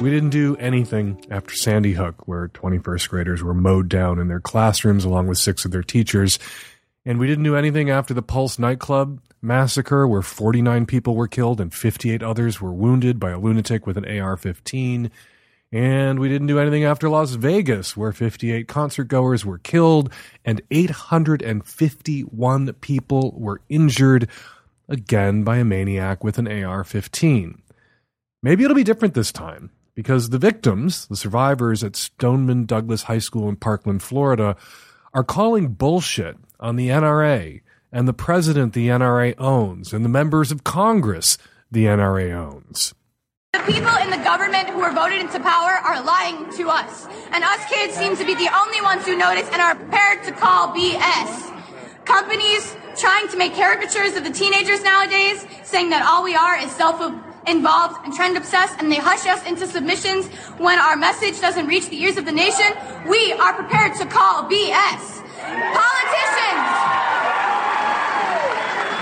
We didn't do anything after Sandy Hook, where 21st graders were mowed down in their classrooms along with six of their teachers. And we didn't do anything after the Pulse nightclub massacre, where 49 people were killed and 58 others were wounded by a lunatic with an AR 15. And we didn't do anything after Las Vegas, where 58 concert goers were killed and 851 people were injured, again by a maniac with an AR 15. Maybe it'll be different this time because the victims, the survivors at Stoneman Douglas High School in Parkland, Florida, are calling bullshit on the NRA and the president the NRA owns and the members of Congress the NRA owns. The people in the government who were voted into power are lying to us. And us kids seem to be the only ones who notice and are prepared to call BS. Companies trying to make caricatures of the teenagers nowadays, saying that all we are is self involved and trend obsessed, and they hush us into submissions when our message doesn't reach the ears of the nation. We are prepared to call BS. Politicians!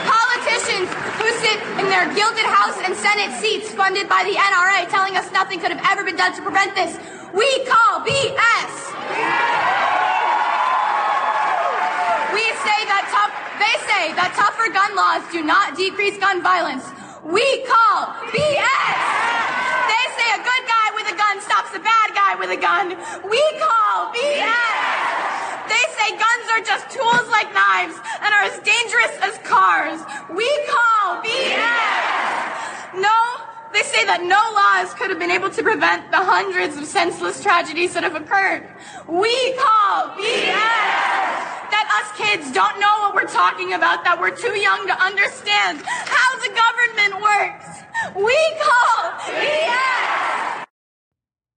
Politicians who sit in their gilded House and Senate seats funded by the NRA telling us nothing could have ever been done to prevent this. We call BS. We say that tough, they say that tougher gun laws do not decrease gun violence. We call BS. They say a good guy with a gun stops a bad guy with a gun. We call BS. They say guns are just tools like knives and are as dangerous as cars. We call BS. No, they say that no laws could have been able to prevent the hundreds of senseless tragedies that have occurred. We call BS. That us kids don't know what we're talking about, that we're too young to understand how the government works. We call BS.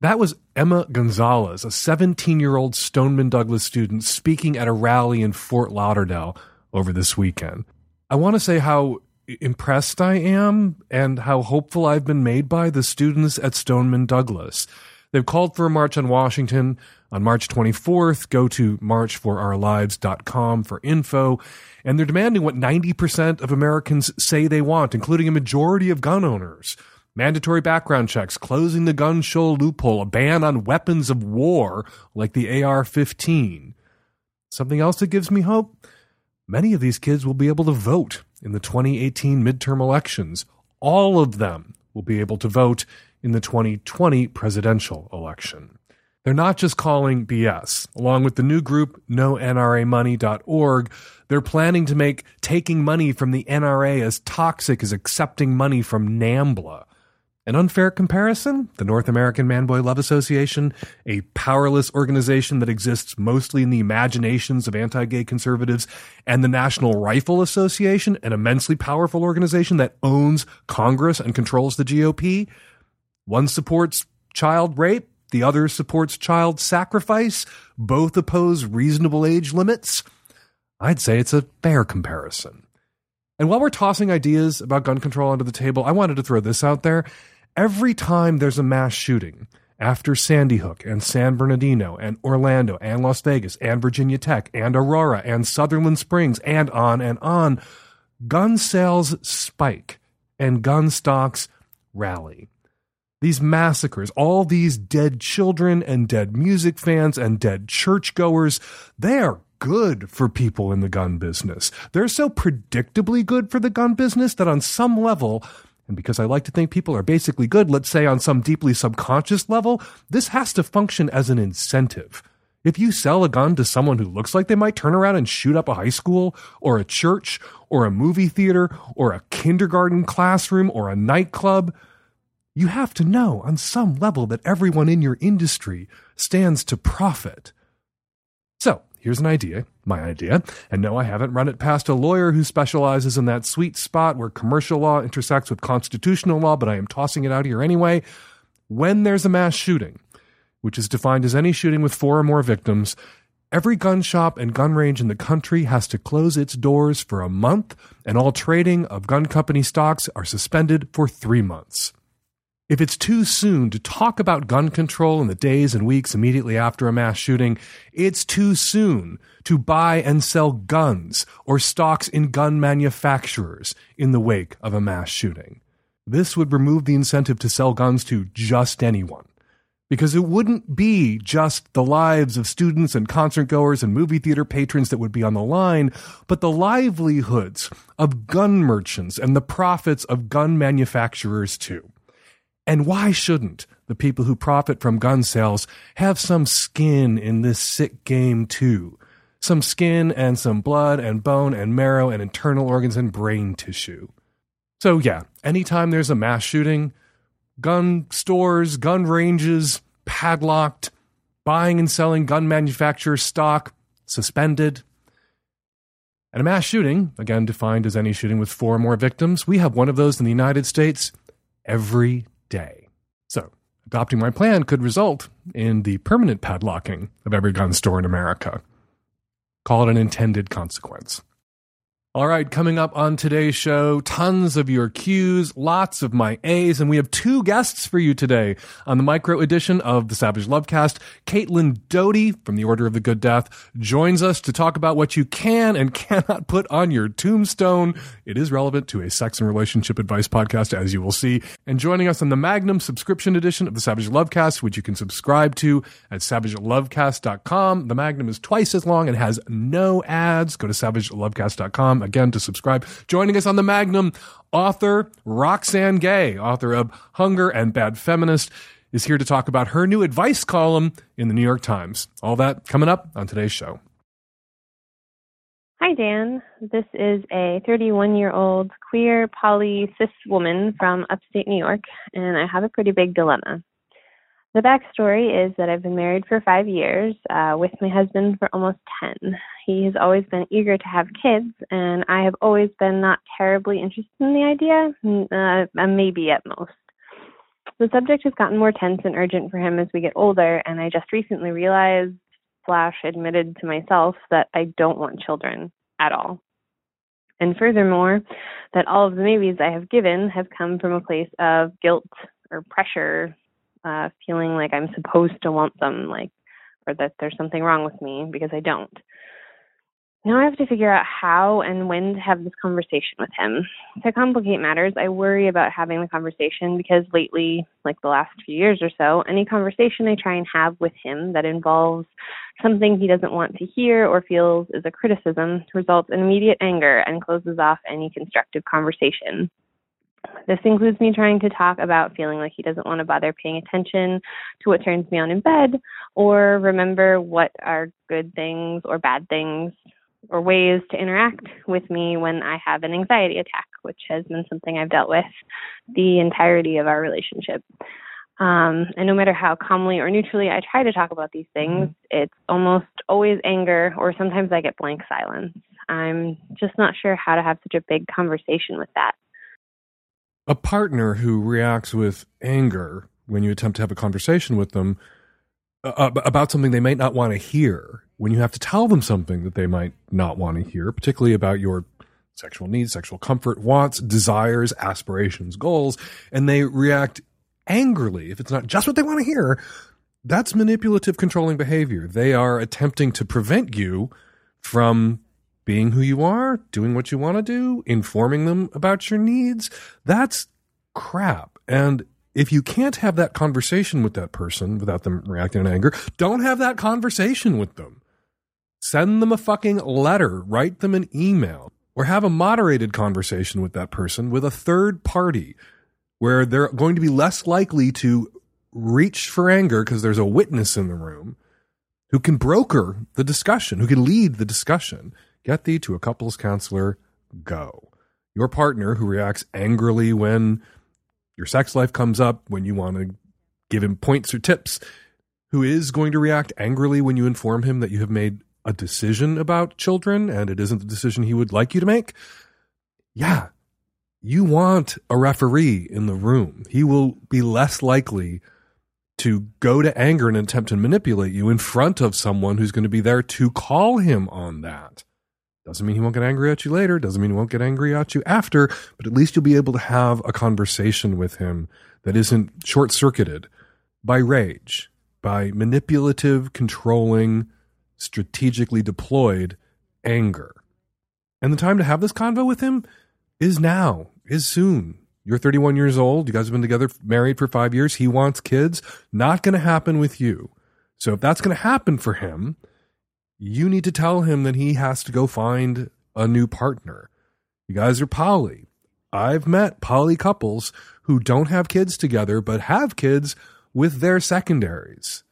That was Emma Gonzalez, a 17 year old Stoneman Douglas student speaking at a rally in Fort Lauderdale over this weekend. I want to say how impressed I am and how hopeful I've been made by the students at Stoneman Douglas. They've called for a march on Washington on March 24th. Go to marchforourlives.com for info. And they're demanding what 90% of Americans say they want, including a majority of gun owners. Mandatory background checks, closing the gun show loophole, a ban on weapons of war like the AR 15. Something else that gives me hope? Many of these kids will be able to vote in the 2018 midterm elections. All of them will be able to vote in the 2020 presidential election. They're not just calling BS. Along with the new group, NoNRAMoney.org, they're planning to make taking money from the NRA as toxic as accepting money from NAMBLA. An unfair comparison? The North American Manboy Love Association, a powerless organization that exists mostly in the imaginations of anti gay conservatives, and the National Rifle Association, an immensely powerful organization that owns Congress and controls the GOP. One supports child rape, the other supports child sacrifice. Both oppose reasonable age limits. I'd say it's a fair comparison. And while we're tossing ideas about gun control onto the table, I wanted to throw this out there. Every time there's a mass shooting, after Sandy Hook and San Bernardino and Orlando and Las Vegas and Virginia Tech and Aurora and Sutherland Springs and on and on, gun sales spike and gun stocks rally. These massacres, all these dead children and dead music fans and dead churchgoers, they are good for people in the gun business. They're so predictably good for the gun business that on some level, and because I like to think people are basically good, let's say on some deeply subconscious level, this has to function as an incentive. If you sell a gun to someone who looks like they might turn around and shoot up a high school, or a church, or a movie theater, or a kindergarten classroom, or a nightclub, you have to know on some level that everyone in your industry stands to profit. So, here's an idea, my idea, and no, I haven't run it past a lawyer who specializes in that sweet spot where commercial law intersects with constitutional law, but I am tossing it out here anyway. When there's a mass shooting, which is defined as any shooting with four or more victims, every gun shop and gun range in the country has to close its doors for a month, and all trading of gun company stocks are suspended for three months. If it's too soon to talk about gun control in the days and weeks immediately after a mass shooting, it's too soon to buy and sell guns or stocks in gun manufacturers in the wake of a mass shooting. This would remove the incentive to sell guns to just anyone. Because it wouldn't be just the lives of students and concert goers and movie theater patrons that would be on the line, but the livelihoods of gun merchants and the profits of gun manufacturers too. And why shouldn't the people who profit from gun sales have some skin in this sick game too? Some skin and some blood and bone and marrow and internal organs and brain tissue. So, yeah, anytime there's a mass shooting, gun stores, gun ranges, padlocked, buying and selling gun manufacturer stock, suspended. And a mass shooting, again defined as any shooting with four or more victims, we have one of those in the United States every day. So, adopting my plan could result in the permanent padlocking of every gun store in America. Call it an intended consequence. All right, coming up on today's show, tons of your Q's, lots of my A's, and we have two guests for you today on the micro edition of the Savage Lovecast. Caitlin Doughty from the Order of the Good Death joins us to talk about what you can and cannot put on your tombstone. It is relevant to a sex and relationship advice podcast, as you will see. And joining us on the Magnum subscription edition of the Savage Lovecast, which you can subscribe to at savagelovecast.com. The Magnum is twice as long and has no ads. Go to savagelovecast.com again to subscribe. Joining us on the Magnum, author Roxane Gay, author of Hunger and Bad Feminist, is here to talk about her new advice column in the New York Times. All that coming up on today's show. Hi, Dan. This is a 31 year old queer poly cis woman from upstate New York, and I have a pretty big dilemma. The backstory is that I've been married for five years, uh, with my husband for almost 10. He has always been eager to have kids, and I have always been not terribly interested in the idea, uh, maybe at most. The subject has gotten more tense and urgent for him as we get older, and I just recently realized slash admitted to myself that I don't want children at all. And furthermore, that all of the maybes I have given have come from a place of guilt or pressure uh, feeling like I'm supposed to want them, like, or that there's something wrong with me because I don't. Now I have to figure out how and when to have this conversation with him. To complicate matters, I worry about having the conversation because lately, like the last few years or so, any conversation I try and have with him that involves something he doesn't want to hear or feels is a criticism results in immediate anger and closes off any constructive conversation. This includes me trying to talk about feeling like he doesn't want to bother paying attention to what turns me on in bed or remember what are good things or bad things or ways to interact with me when I have an anxiety attack, which has been something I've dealt with the entirety of our relationship. Um, and no matter how calmly or neutrally I try to talk about these things, it's almost always anger, or sometimes I get blank silence. I'm just not sure how to have such a big conversation with that a partner who reacts with anger when you attempt to have a conversation with them uh, about something they might not want to hear, when you have to tell them something that they might not want to hear, particularly about your sexual needs, sexual comfort, wants, desires, aspirations, goals, and they react angrily, if it's not just what they want to hear, that's manipulative controlling behavior. They are attempting to prevent you from being who you are, doing what you want to do, informing them about your needs. That's crap. And if you can't have that conversation with that person without them reacting in anger, don't have that conversation with them. Send them a fucking letter, write them an email, or have a moderated conversation with that person with a third party where they're going to be less likely to reach for anger because there's a witness in the room who can broker the discussion, who can lead the discussion. Get thee to a couples counselor. Go. Your partner who reacts angrily when your sex life comes up, when you want to give him points or tips, who is going to react angrily when you inform him that you have made a decision about children and it isn't the decision he would like you to make. Yeah, you want a referee in the room. He will be less likely to go to anger and attempt to manipulate you in front of someone who's going to be there to call him on that. Doesn't mean he won't get angry at you later. Doesn't mean he won't get angry at you after, but at least you'll be able to have a conversation with him that isn't short circuited by rage, by manipulative, controlling, strategically deployed anger. And the time to have this convo with him is now, is soon. You're 31 years old. You guys have been together, married for five years. He wants kids. Not going to happen with you. So if that's going to happen for him, you need to tell him that he has to go find a new partner. You guys are poly. I've met poly couples who don't have kids together, but have kids with their secondaries.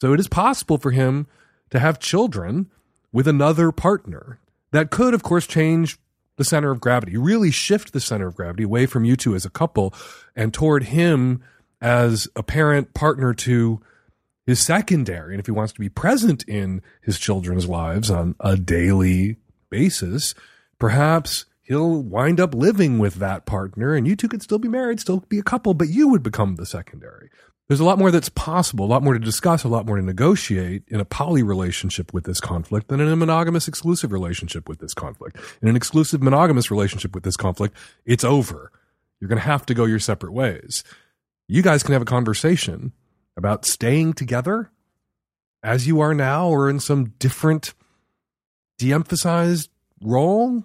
So it is possible for him to have children with another partner. That could, of course, change the center of gravity, really shift the center of gravity away from you two as a couple and toward him as a parent partner to his secondary. And if he wants to be present in his children's lives on a daily basis, perhaps he'll wind up living with that partner and you two could still be married, still be a couple, but you would become the secondary. There's a lot more that's possible, a lot more to discuss, a lot more to negotiate in a poly relationship with this conflict than in a monogamous exclusive relationship with this conflict. In an exclusive monogamous relationship with this conflict, it's over. You're going to have to go your separate ways. You guys can have a conversation about staying together as you are now or in some different de emphasized role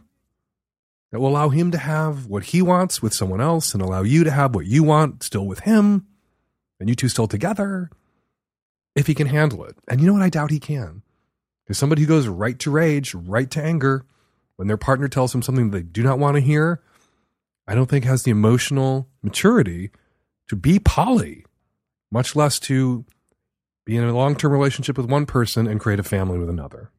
that will allow him to have what he wants with someone else and allow you to have what you want still with him and you two still together if he can handle it. And you know what? I doubt he can. Because somebody who goes right to rage, right to anger, when their partner tells them something they do not want to hear, I don't think has the emotional maturity to be poly much less to be in a long term relationship with one person and create a family with another.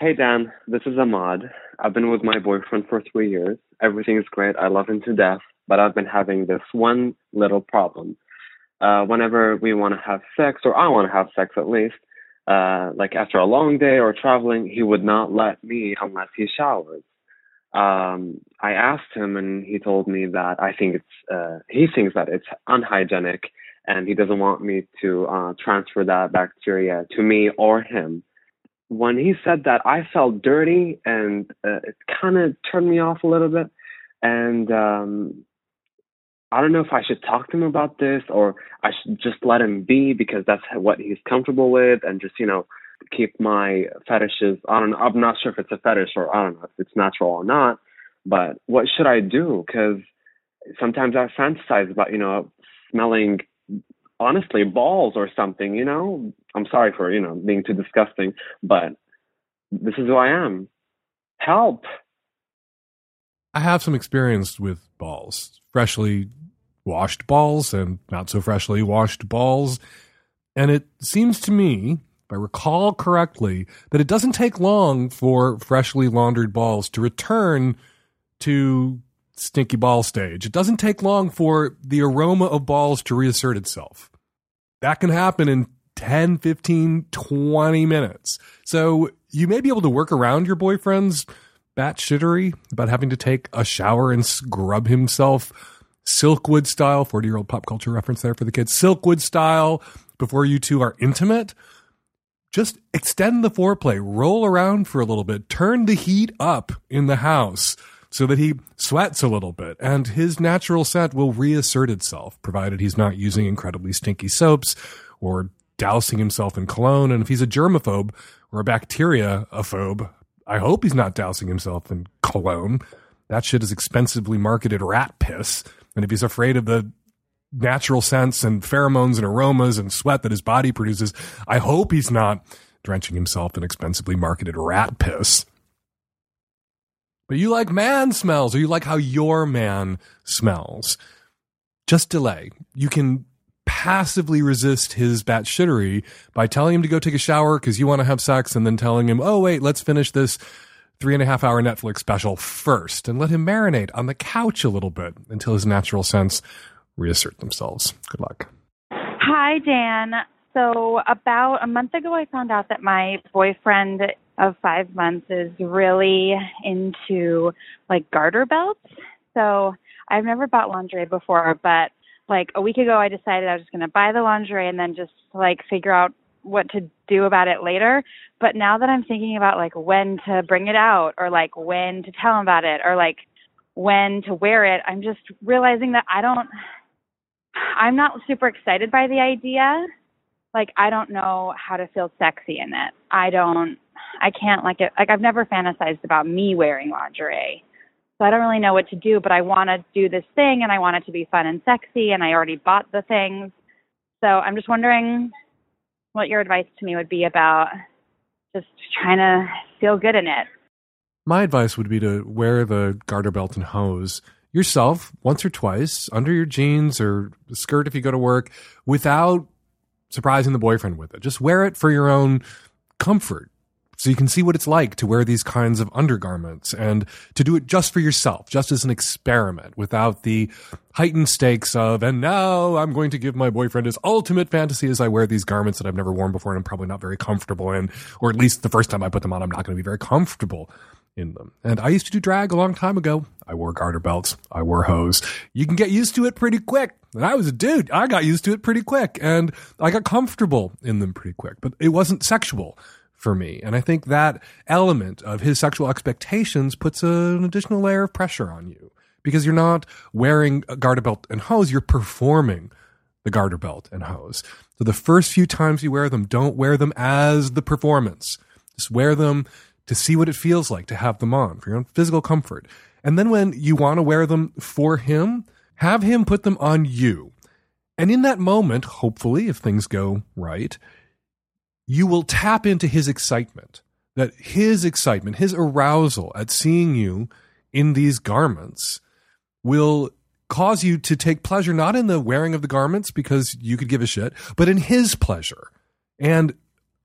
Hey, Dan, this is Ahmad. I've been with my boyfriend for three years. Everything is great. I love him to death, but I've been having this one little problem. Uh, whenever we want to have sex, or I want to have sex at least, uh, like after a long day or traveling, he would not let me unless he showers. Um, I asked him, and he told me that I think it's uh, he thinks that it's unhygienic and he doesn't want me to uh, transfer that bacteria to me or him. When he said that, I felt dirty, and uh, it kind of turned me off a little bit. And um, I don't know if I should talk to him about this or I should just let him be because that's what he's comfortable with, and just you know keep my fetishes. I don't know. I'm not sure if it's a fetish or I don't know if it's natural or not. But what should I do? Because sometimes I fantasize about you know smelling honestly balls or something, you know. I'm sorry for, you know, being too disgusting, but this is who I am. Help. I have some experience with balls, freshly washed balls and not so freshly washed balls. And it seems to me, if I recall correctly, that it doesn't take long for freshly laundered balls to return to stinky ball stage. It doesn't take long for the aroma of balls to reassert itself. That can happen in 10, 15, 20 minutes. So you may be able to work around your boyfriend's bat shittery about having to take a shower and scrub himself Silkwood style, 40 year old pop culture reference there for the kids. Silkwood style before you two are intimate. Just extend the foreplay, roll around for a little bit, turn the heat up in the house so that he sweats a little bit and his natural scent will reassert itself, provided he's not using incredibly stinky soaps or dousing himself in cologne. And if he's a germaphobe or a bacteriaphobe, I hope he's not dousing himself in cologne. That shit is expensively marketed rat piss. And if he's afraid of the natural scents and pheromones and aromas and sweat that his body produces, I hope he's not drenching himself in expensively marketed rat piss. But you like man smells, or you like how your man smells. Just delay. You can passively resist his bat shittery by telling him to go take a shower because you want to have sex, and then telling him, oh, wait, let's finish this three and a half hour Netflix special first and let him marinate on the couch a little bit until his natural sense reassert themselves. Good luck. Hi, Dan. So, about a month ago, I found out that my boyfriend of five months is really into like garter belts. So I've never bought lingerie before, but like a week ago I decided I was just going to buy the lingerie and then just like figure out what to do about it later. But now that I'm thinking about like when to bring it out or like when to tell him about it or like when to wear it, I'm just realizing that I don't I'm not super excited by the idea. Like I don't know how to feel sexy in it. I don't I can't like it like I've never fantasized about me wearing lingerie. So I don't really know what to do, but I want to do this thing and I want it to be fun and sexy and I already bought the things. So I'm just wondering what your advice to me would be about just trying to feel good in it. My advice would be to wear the garter belt and hose yourself once or twice under your jeans or skirt if you go to work without surprising the boyfriend with it. Just wear it for your own comfort so you can see what it's like to wear these kinds of undergarments and to do it just for yourself, just as an experiment without the heightened stakes of, and now I'm going to give my boyfriend his ultimate fantasy as I wear these garments that I've never worn before and I'm probably not very comfortable in, or at least the first time I put them on, I'm not going to be very comfortable in them. And I used to do drag a long time ago. I wore garter belts. I wore hose. You can get used to it pretty quick. And I was a dude. I got used to it pretty quick and I got comfortable in them pretty quick, but it wasn't sexual for me. And I think that element of his sexual expectations puts an additional layer of pressure on you because you're not wearing a garter belt and hose, you're performing the garter belt and hose. So the first few times you wear them, don't wear them as the performance. Just wear them to see what it feels like to have them on for your own physical comfort. And then when you want to wear them for him, have him put them on you. And in that moment, hopefully, if things go right, you will tap into his excitement, that his excitement, his arousal at seeing you in these garments will cause you to take pleasure not in the wearing of the garments because you could give a shit, but in his pleasure. And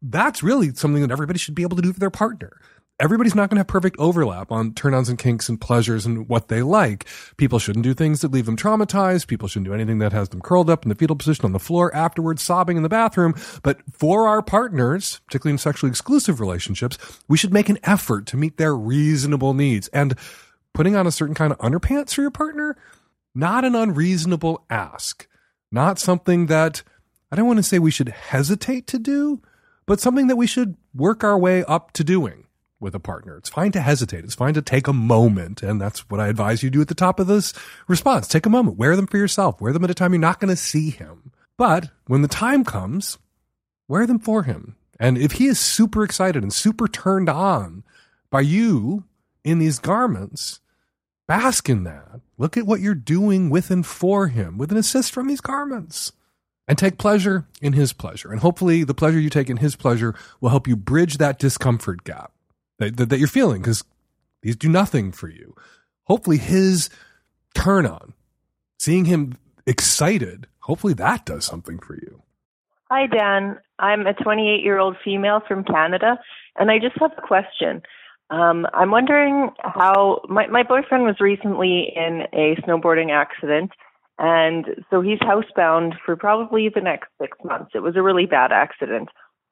that's really something that everybody should be able to do for their partner everybody's not going to have perfect overlap on turn ons and kinks and pleasures and what they like. People shouldn't do things that leave them traumatized. People shouldn't do anything that has them curled up in the fetal position on the floor afterwards, sobbing in the bathroom. But for our partners, particularly in sexually exclusive relationships, we should make an effort to meet their reasonable needs. And putting on a certain kind of underpants for your partner, not an unreasonable ask, not something that I don't want to say we should hesitate to do, but something that we should work our way up to doing with a partner. It's fine to hesitate. It's fine to take a moment. And that's what I advise you do at the top of this response. Take a moment. Wear them for yourself. Wear them at a time you're not going to see him. But when the time comes, wear them for him. And if he is super excited and super turned on by you in these garments, bask in that. Look at what you're doing with and for him with an assist from these garments and take pleasure in his pleasure. And hopefully the pleasure you take in his pleasure will help you bridge that discomfort gap that, that, that you're feeling because these do nothing for you. Hopefully, his turn on, seeing him excited, hopefully that does something for you. Hi, Dan. I'm a 28 year old female from Canada, and I just have a question. Um, I'm wondering how my, my boyfriend was recently in a snowboarding accident, and so he's housebound for probably the next six months. It was a really bad accident.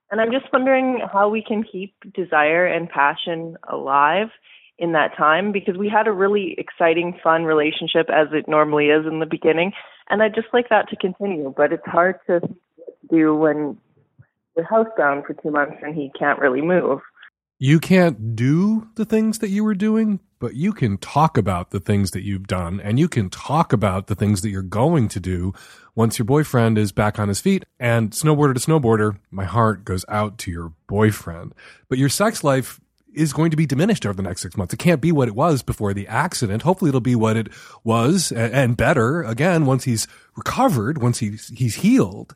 And I'm just wondering how we can keep desire and passion alive in that time because we had a really exciting, fun relationship as it normally is in the beginning. And I'd just like that to continue, but it's hard to do when you're housebound for two months and he can't really move. You can't do the things that you were doing, but you can talk about the things that you've done and you can talk about the things that you're going to do once your boyfriend is back on his feet. And snowboarder to snowboarder, my heart goes out to your boyfriend. But your sex life is going to be diminished over the next six months. It can't be what it was before the accident. Hopefully it'll be what it was and better again once he's recovered, once he's, he's healed.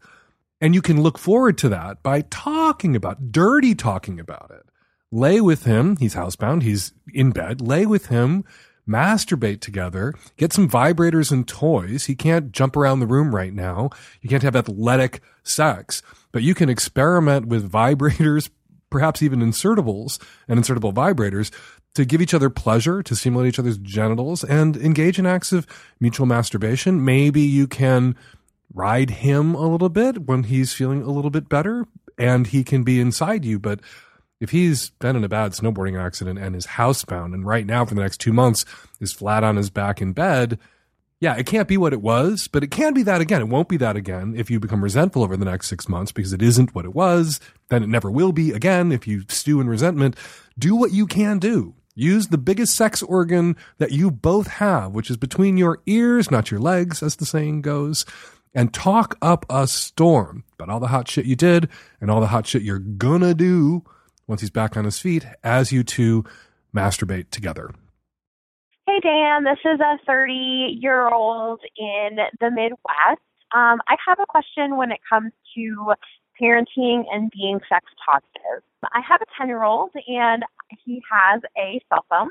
And you can look forward to that by talking about, dirty talking about it lay with him. He's housebound. He's in bed. Lay with him, masturbate together, get some vibrators and toys. He can't jump around the room right now. You can't have athletic sex, but you can experiment with vibrators, perhaps even insertables and insertable vibrators to give each other pleasure, to stimulate each other's genitals and engage in acts of mutual masturbation. Maybe you can ride him a little bit when he's feeling a little bit better and he can be inside you, but if he's been in a bad snowboarding accident and is housebound and right now for the next two months is flat on his back in bed, Yeah, it can't be what it was, but it can be that again. It won't be that again if you become resentful over the next six months because it isn't what it was. Then it never will be again if you stew in resentment. Do what you can do. Use the biggest sex organ that you both have, which is between your ears, not your legs, as the saying goes, and talk up a storm about all the hot shit you did and all the hot shit you're gonna do once he's back on his feet as you two masturbate together. Hey, Dan, this is a 30 year old in the Midwest. Um, I have a question when it comes to parenting and being sex positive. I have a 10 year old and he has a cell phone,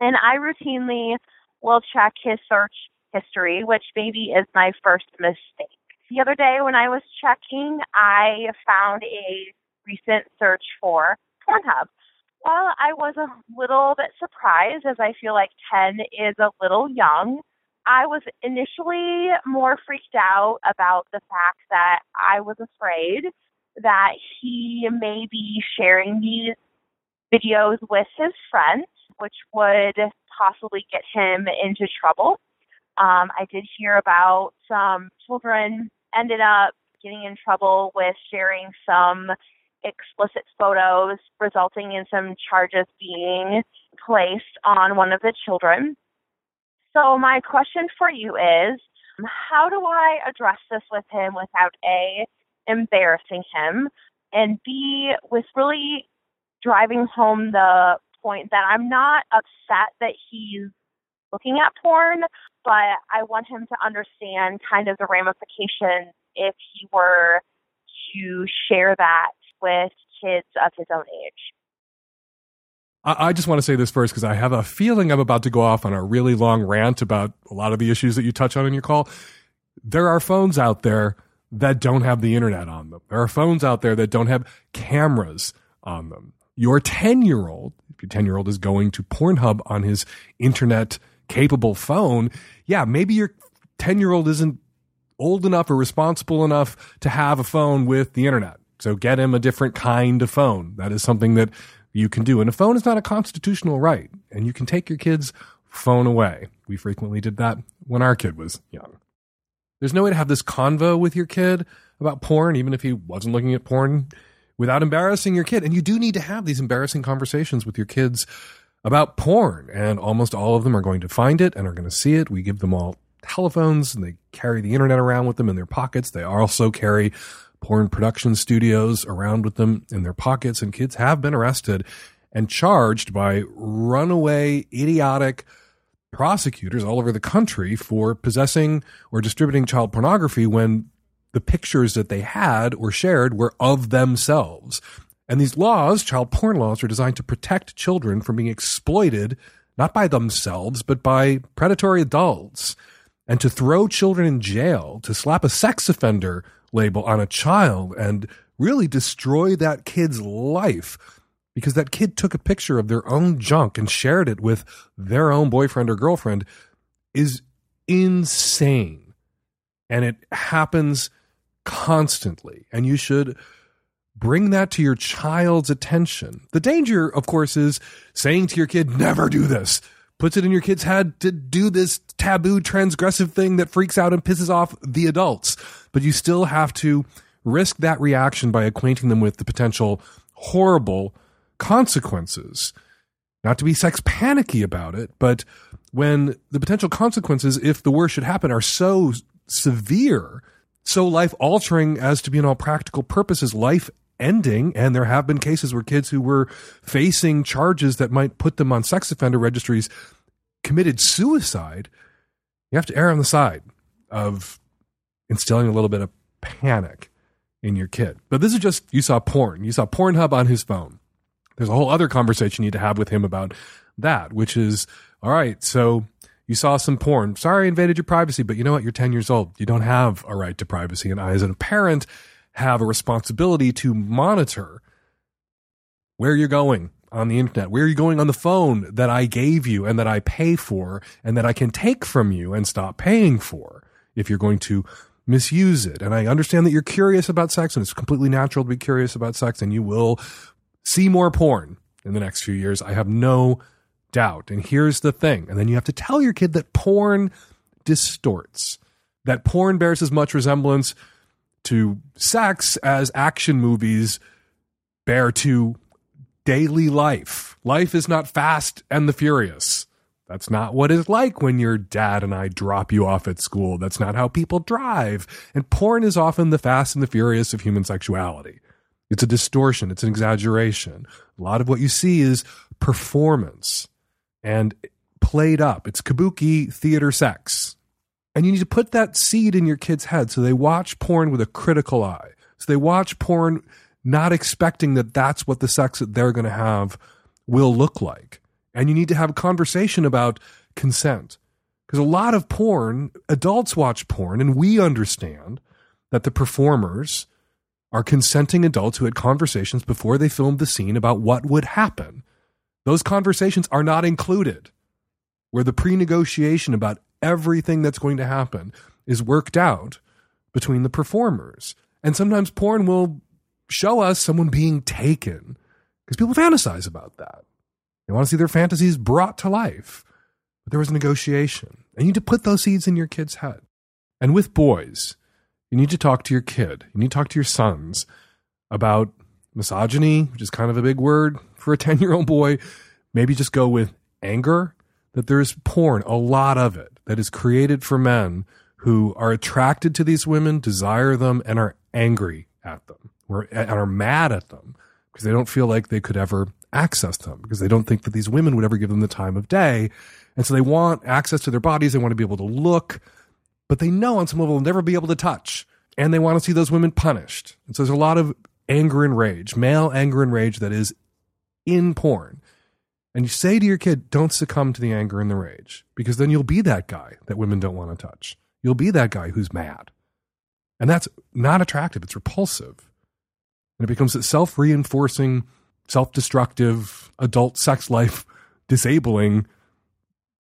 and I routinely will check his search history, which maybe is my first mistake. The other day when I was checking, I found a recent search for Pornhub. Well, I was a little bit surprised as I feel like 10 is a little young. I was initially more freaked out about the fact that I was afraid that he may be sharing these videos with his friends, which would possibly get him into trouble. Um, I did hear about some children ended up getting in trouble with sharing some explicit photos, resulting in some charges being placed on one of the children. So, my question for you is how do I address this with him without A, embarrassing him, and B, with really driving home the point that I'm not upset that he's looking at porn, but I want him to understand kind of the ramifications if he were to share that with kids of his own age. I just want to say this first because I have a feeling I'm about to go off on a really long rant about a lot of the issues that you touch on in your call. There are phones out there that don't have the internet on them. There are phones out there that don't have cameras on them. Your 10 year old, if your 10 year old is going to Pornhub on his internet capable phone, yeah, maybe your 10 year old isn't old enough or responsible enough to have a phone with the internet. So get him a different kind of phone. That is something that you can do. And a phone is not a constitutional right, and you can take your kid's phone away. We frequently did that when our kid was young. There's no way to have this convo with your kid about porn, even if he wasn't looking at porn, without embarrassing your kid. And you do need to have these embarrassing conversations with your kids about porn. And almost all of them are going to find it and are going to see it. We give them all telephones and they carry the internet around with them in their pockets. They also carry porn production studios around with them in their pockets. And kids have been arrested and charged by runaway, idiotic prosecutors all over the country for possessing or distributing child pornography when the pictures that they had or shared were of themselves. And these laws, child porn laws, are designed to protect children from being exploited, not by themselves, but by predatory adults. And to throw children in jail, to slap a sex offender label on a child and really destroy that kid's life because that kid took a picture of their own junk and shared it with their own boyfriend or girlfriend is insane. And it happens constantly. And you should bring that to your child's attention. The danger, of course, is saying to your kid, never do this. Puts it in your kid's head to do this taboo, transgressive thing that freaks out and pisses off the adults. But you still have to risk that reaction by acquainting them with the potential horrible consequences. Not to be sex panicky about it, but when the potential consequences, if the worst should happen, are so severe, so life altering as to be in all practical purposes life ending. And there have been cases where kids who were facing charges that might put them on sex offender registries committed suicide. You have to err on the side of instilling a little bit of panic in your kid. But this is just, you saw porn. You saw Pornhub on his phone. There's a whole other conversation you need to have with him about that, which is, all right, so you saw some porn. Sorry, I invaded your privacy, but you know what? You're 10 years old. You don't have a right to privacy. And I, as a parent, have a responsibility to monitor where you're going on the internet, where you're going on the phone that I gave you and that I pay for and that I can take from you and stop paying for if you're going to misuse it. And I understand that you're curious about sex and it's completely natural to be curious about sex and you will see more porn in the next few years. I have no doubt. And here's the thing. And then you have to tell your kid that porn distorts. That porn bears as much resemblance to sex as action movies bear to daily life. Life is not fast and the furious. That's not what it's like when your dad and I drop you off at school. That's not how people drive. And porn is often the fast and the furious of human sexuality. It's a distortion, it's an exaggeration. A lot of what you see is performance and played up. It's kabuki theater sex. And you need to put that seed in your kids' head so they watch porn with a critical eye. So they watch porn not expecting that that's what the sex that they're going to have will look like. And you need to have a conversation about consent. Because a lot of porn, adults watch porn, and we understand that the performers are consenting adults who had conversations before they filmed the scene about what would happen. Those conversations are not included, where the pre negotiation about everything that's going to happen is worked out between the performers. And sometimes porn will show us someone being taken because people fantasize about that. They want to see their fantasies brought to life. But there was negotiation. And you need to put those seeds in your kid's head. And with boys, you need to talk to your kid. You need to talk to your sons about misogyny, which is kind of a big word for a 10 year old boy. Maybe just go with anger, that there's porn, a lot of it, that is created for men who are attracted to these women, desire them, and are angry at them, or, and are mad at them because they don't feel like they could ever access them because they don't think that these women would ever give them the time of day. And so they want access to their bodies. They want to be able to look, but they know on some level they'll never be able to touch. And they want to see those women punished. And so there's a lot of anger and rage, male anger and rage that is in porn. And you say to your kid, don't succumb to the anger and the rage because then you'll be that guy that women don't want to touch. You'll be that guy who's mad. And that's not attractive. It's repulsive. And it becomes a self reinforcing self destructive, adult sex life disabling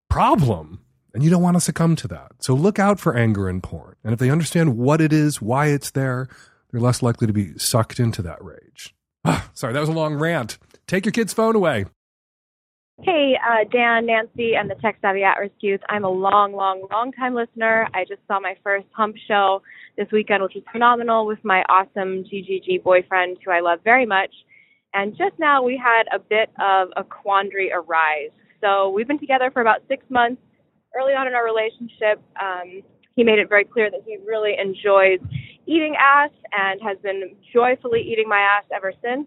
problem. And you don't want to succumb to that. So look out for anger in porn. And if they understand what it is, why it's there, they're less likely to be sucked into that rage. Ah, sorry, that was a long rant. Take your kid's phone away. Hey, uh, Dan, Nancy, and the Tech Savvy At Risk Youth. I'm a long, long, long time listener. I just saw my first hump show this weekend, which was phenomenal with my awesome GGG boyfriend, who I love very much. And just now we had a bit of a quandary arise. So we've been together for about six months. Early on in our relationship, um, he made it very clear that he really enjoys eating ass and has been joyfully eating my ass ever since.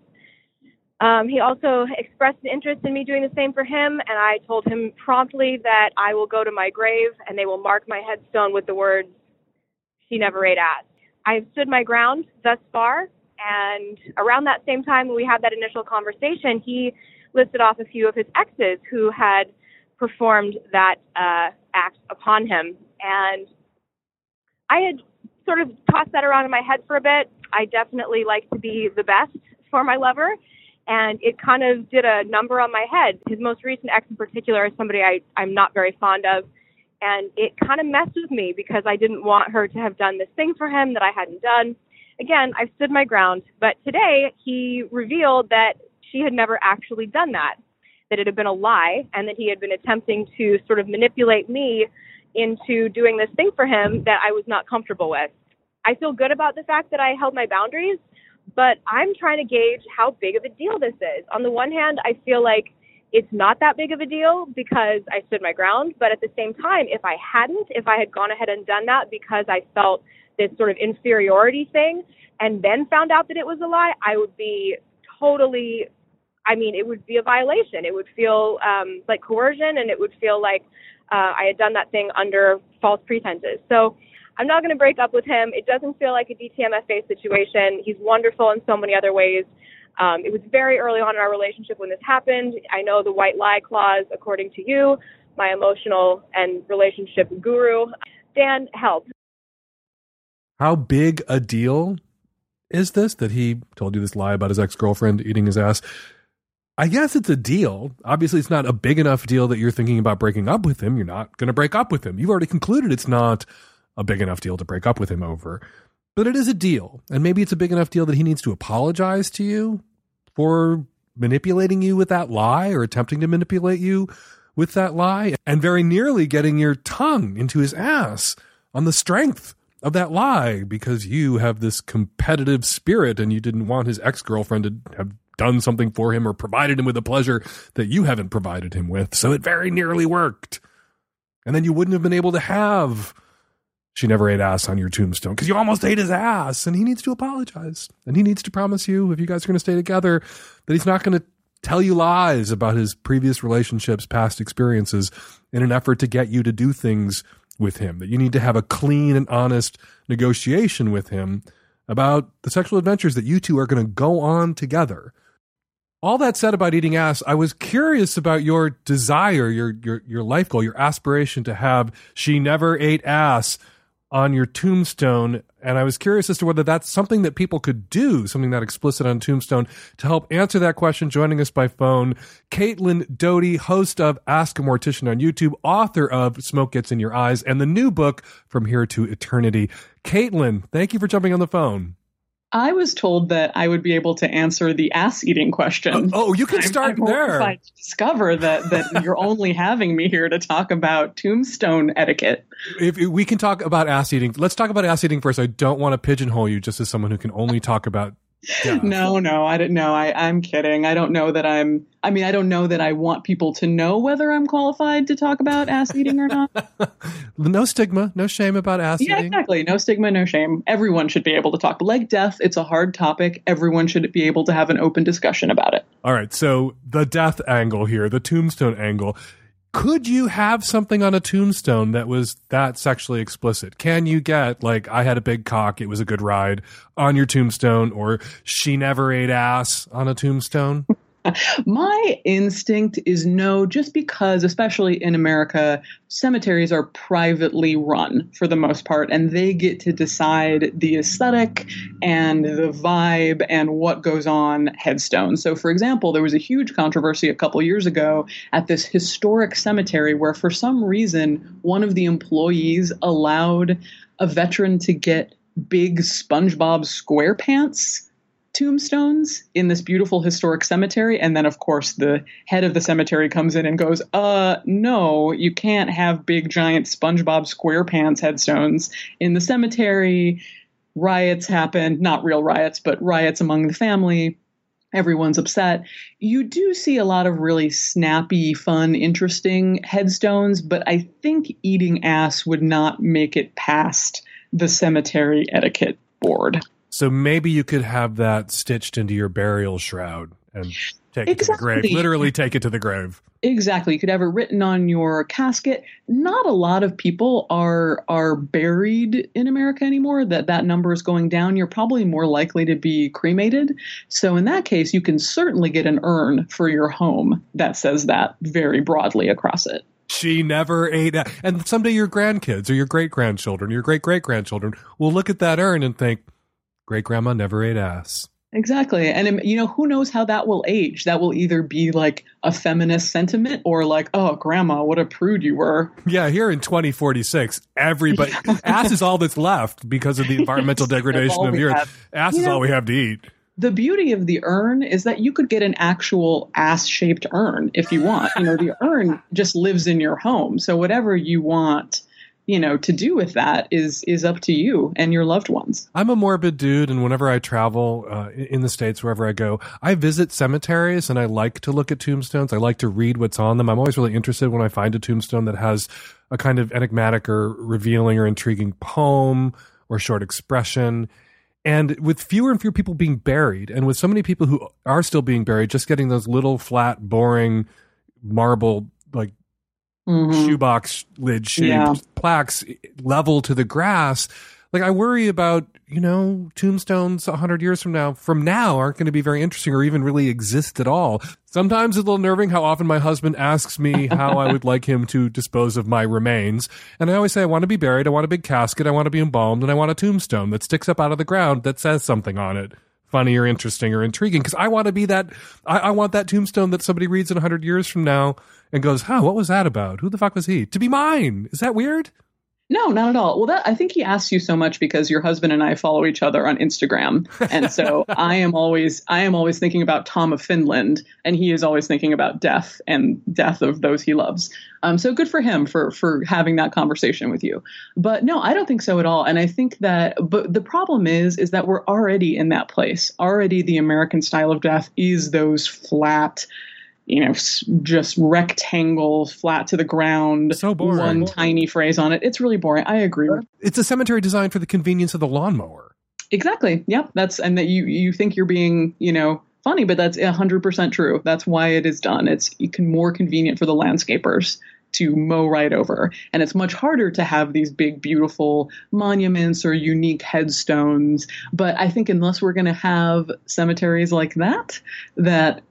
Um, he also expressed an interest in me doing the same for him, and I told him promptly that I will go to my grave and they will mark my headstone with the words, She never ate ass. I have stood my ground thus far, and around that same time when we had that initial conversation, he listed off a few of his exes who had performed that uh, act upon him. And I had sort of tossed that around in my head for a bit. I definitely like to be the best for my lover. And it kind of did a number on my head. His most recent ex in particular is somebody I, I'm not very fond of. And it kind of messed with me because I didn't want her to have done this thing for him that I hadn't done again, I stood my ground. But today he revealed that she had never actually done that, that it had been a lie, and that he had been attempting to sort of manipulate me into doing this thing for him that I was not comfortable with. I feel good about the fact that I held my boundaries, but I'm trying to gauge how big of a deal this is. On the one hand, I feel like it's not that big of a deal because I stood my ground, but at the same time, if I hadn't, if I had gone ahead and done that because I felt this sort of inferiority thing and then found out that it was a lie, I would be totally I mean, it would be a violation. It would feel um, like coercion, and it would feel like uh, I had done that thing under false pretenses. So I'm not going to break up with him. It doesn't feel like a DTMFA situation. He's wonderful in so many other ways. Um, it was very early on in our relationship when this happened. I know the white lie clause, according to you, my emotional and relationship guru. Dan, help. How big a deal is this that he told you this lie about his ex girlfriend eating his ass? I guess it's a deal. Obviously, it's not a big enough deal that you're thinking about breaking up with him. You're not going to break up with him. You've already concluded it's not a big enough deal to break up with him over. But it is a deal. And maybe it's a big enough deal that he needs to apologize to you for manipulating you with that lie or attempting to manipulate you with that lie and very nearly getting your tongue into his ass on the strength of that lie because you have this competitive spirit and you didn't want his ex girlfriend to have done something for him or provided him with a pleasure that you haven't provided him with. So it very nearly worked. And then you wouldn't have been able to have she never ate ass on your tombstone because you almost ate his ass and he needs to apologize and he needs to promise you if you guys are going to stay together that he's not going to tell you lies about his previous relationships past experiences in an effort to get you to do things with him that you need to have a clean and honest negotiation with him about the sexual adventures that you two are going to go on together. All that said about eating ass i was curious about your desire your your your life goal your aspiration to have she never ate ass on your tombstone. And I was curious as to whether that's something that people could do, something that explicit on tombstone. To help answer that question, joining us by phone, Caitlin Doughty, host of Ask a Mortician on YouTube, author of Smoke Gets in Your Eyes, and the new book From Here to Eternity. Caitlin, thank you for jumping on the phone. I was told that I would be able to answer the ass eating question. Oh, oh you can start I'm, I'm there. To discover that that you're only having me here to talk about tombstone etiquette. If, if we can talk about ass eating, let's talk about ass eating first. I don't want to pigeonhole you just as someone who can only talk about yeah. No, no, I don't know. I, I'm kidding. I don't know that I'm. I mean, I don't know that I want people to know whether I'm qualified to talk about ass eating or not. no stigma, no shame about ass yeah, eating. exactly. No stigma, no shame. Everyone should be able to talk. Like death, it's a hard topic. Everyone should be able to have an open discussion about it. All right. So the death angle here, the tombstone angle could you have something on a tombstone that was that sexually explicit? Can you get like I had a big cock, it was a good ride on your tombstone or she never ate ass on a tombstone? My instinct is no, just because, especially in America, cemeteries are privately run for the most part, and they get to decide the aesthetic and the vibe and what goes on headstones. So, for example, there was a huge controversy a couple years ago at this historic cemetery where, for some reason, one of the employees allowed a veteran to get big SpongeBob SquarePants tombstones in this beautiful historic cemetery. And then, of course, the head of the cemetery comes in and goes, uh, no, you can't have big, giant SpongeBob SquarePants headstones in the cemetery. Riots happen, not real riots, but riots among the family. Everyone's upset. You do see a lot of really snappy, fun, interesting headstones, but I think eating ass would not make it past the cemetery etiquette board. So maybe you could have that stitched into your burial shroud and take it to the grave. Literally take it to the grave. Exactly. You could have it written on your casket. Not a lot of people are are buried in America anymore. That that number is going down. You're probably more likely to be cremated. So in that case, you can certainly get an urn for your home that says that very broadly across it. She never ate. And someday your grandkids or your great grandchildren, your great great grandchildren will look at that urn and think, great grandma never ate ass. Exactly. And, um, you know, who knows how that will age? That will either be like a feminist sentiment or like, oh, grandma, what a prude you were. Yeah, here in 2046, everybody, ass is all that's left because of the environmental degradation of the earth. Ass you is know, all we have to eat. The beauty of the urn is that you could get an actual ass shaped urn if you want. You know, the urn just lives in your home. So whatever you want you know to do with that is is up to you and your loved ones. I'm a morbid dude and whenever i travel uh, in the states wherever i go i visit cemeteries and i like to look at tombstones. I like to read what's on them. I'm always really interested when i find a tombstone that has a kind of enigmatic or revealing or intriguing poem or short expression. And with fewer and fewer people being buried and with so many people who are still being buried just getting those little flat boring marble like mm-hmm. shoebox lid shaped yeah. plaques level to the grass. Like I worry about, you know, tombstones a hundred years from now, from now aren't going to be very interesting or even really exist at all. Sometimes it's a little nerving how often my husband asks me how I would like him to dispose of my remains. And I always say, I want to be buried. I want a big casket. I want to be embalmed and I want a tombstone that sticks up out of the ground that says something on it funny or interesting or intriguing because I want to be that. I, I, want that tombstone that somebody reads in hundred years from now and goes, "Huh, what was that about? Who the fuck was he?" To be mine. Is that weird? No, not at all. Well, that I think he asks you so much because your husband and I follow each other on Instagram, and so I am always I am always thinking about Tom of Finland, and he is always thinking about death and death of those he loves. Um, so good for him for for having that conversation with you. But no, I don't think so at all. And I think that, but the problem is, is that we're already in that place. Already, the American style of death is those flat you know, just rectangle, flat to the ground, so boring. one tiny phrase on it. It's really boring. I agree. Uh, it's a cemetery designed for the convenience of the lawnmower. Exactly. Yep. That's and that you you think you're being you know funny, but that's hundred percent true. That's why it is done. It's can more convenient for the landscapers to mow right over. And it's much harder to have these big, beautiful monuments or unique headstones. But I think unless we're going to have cemeteries like that, that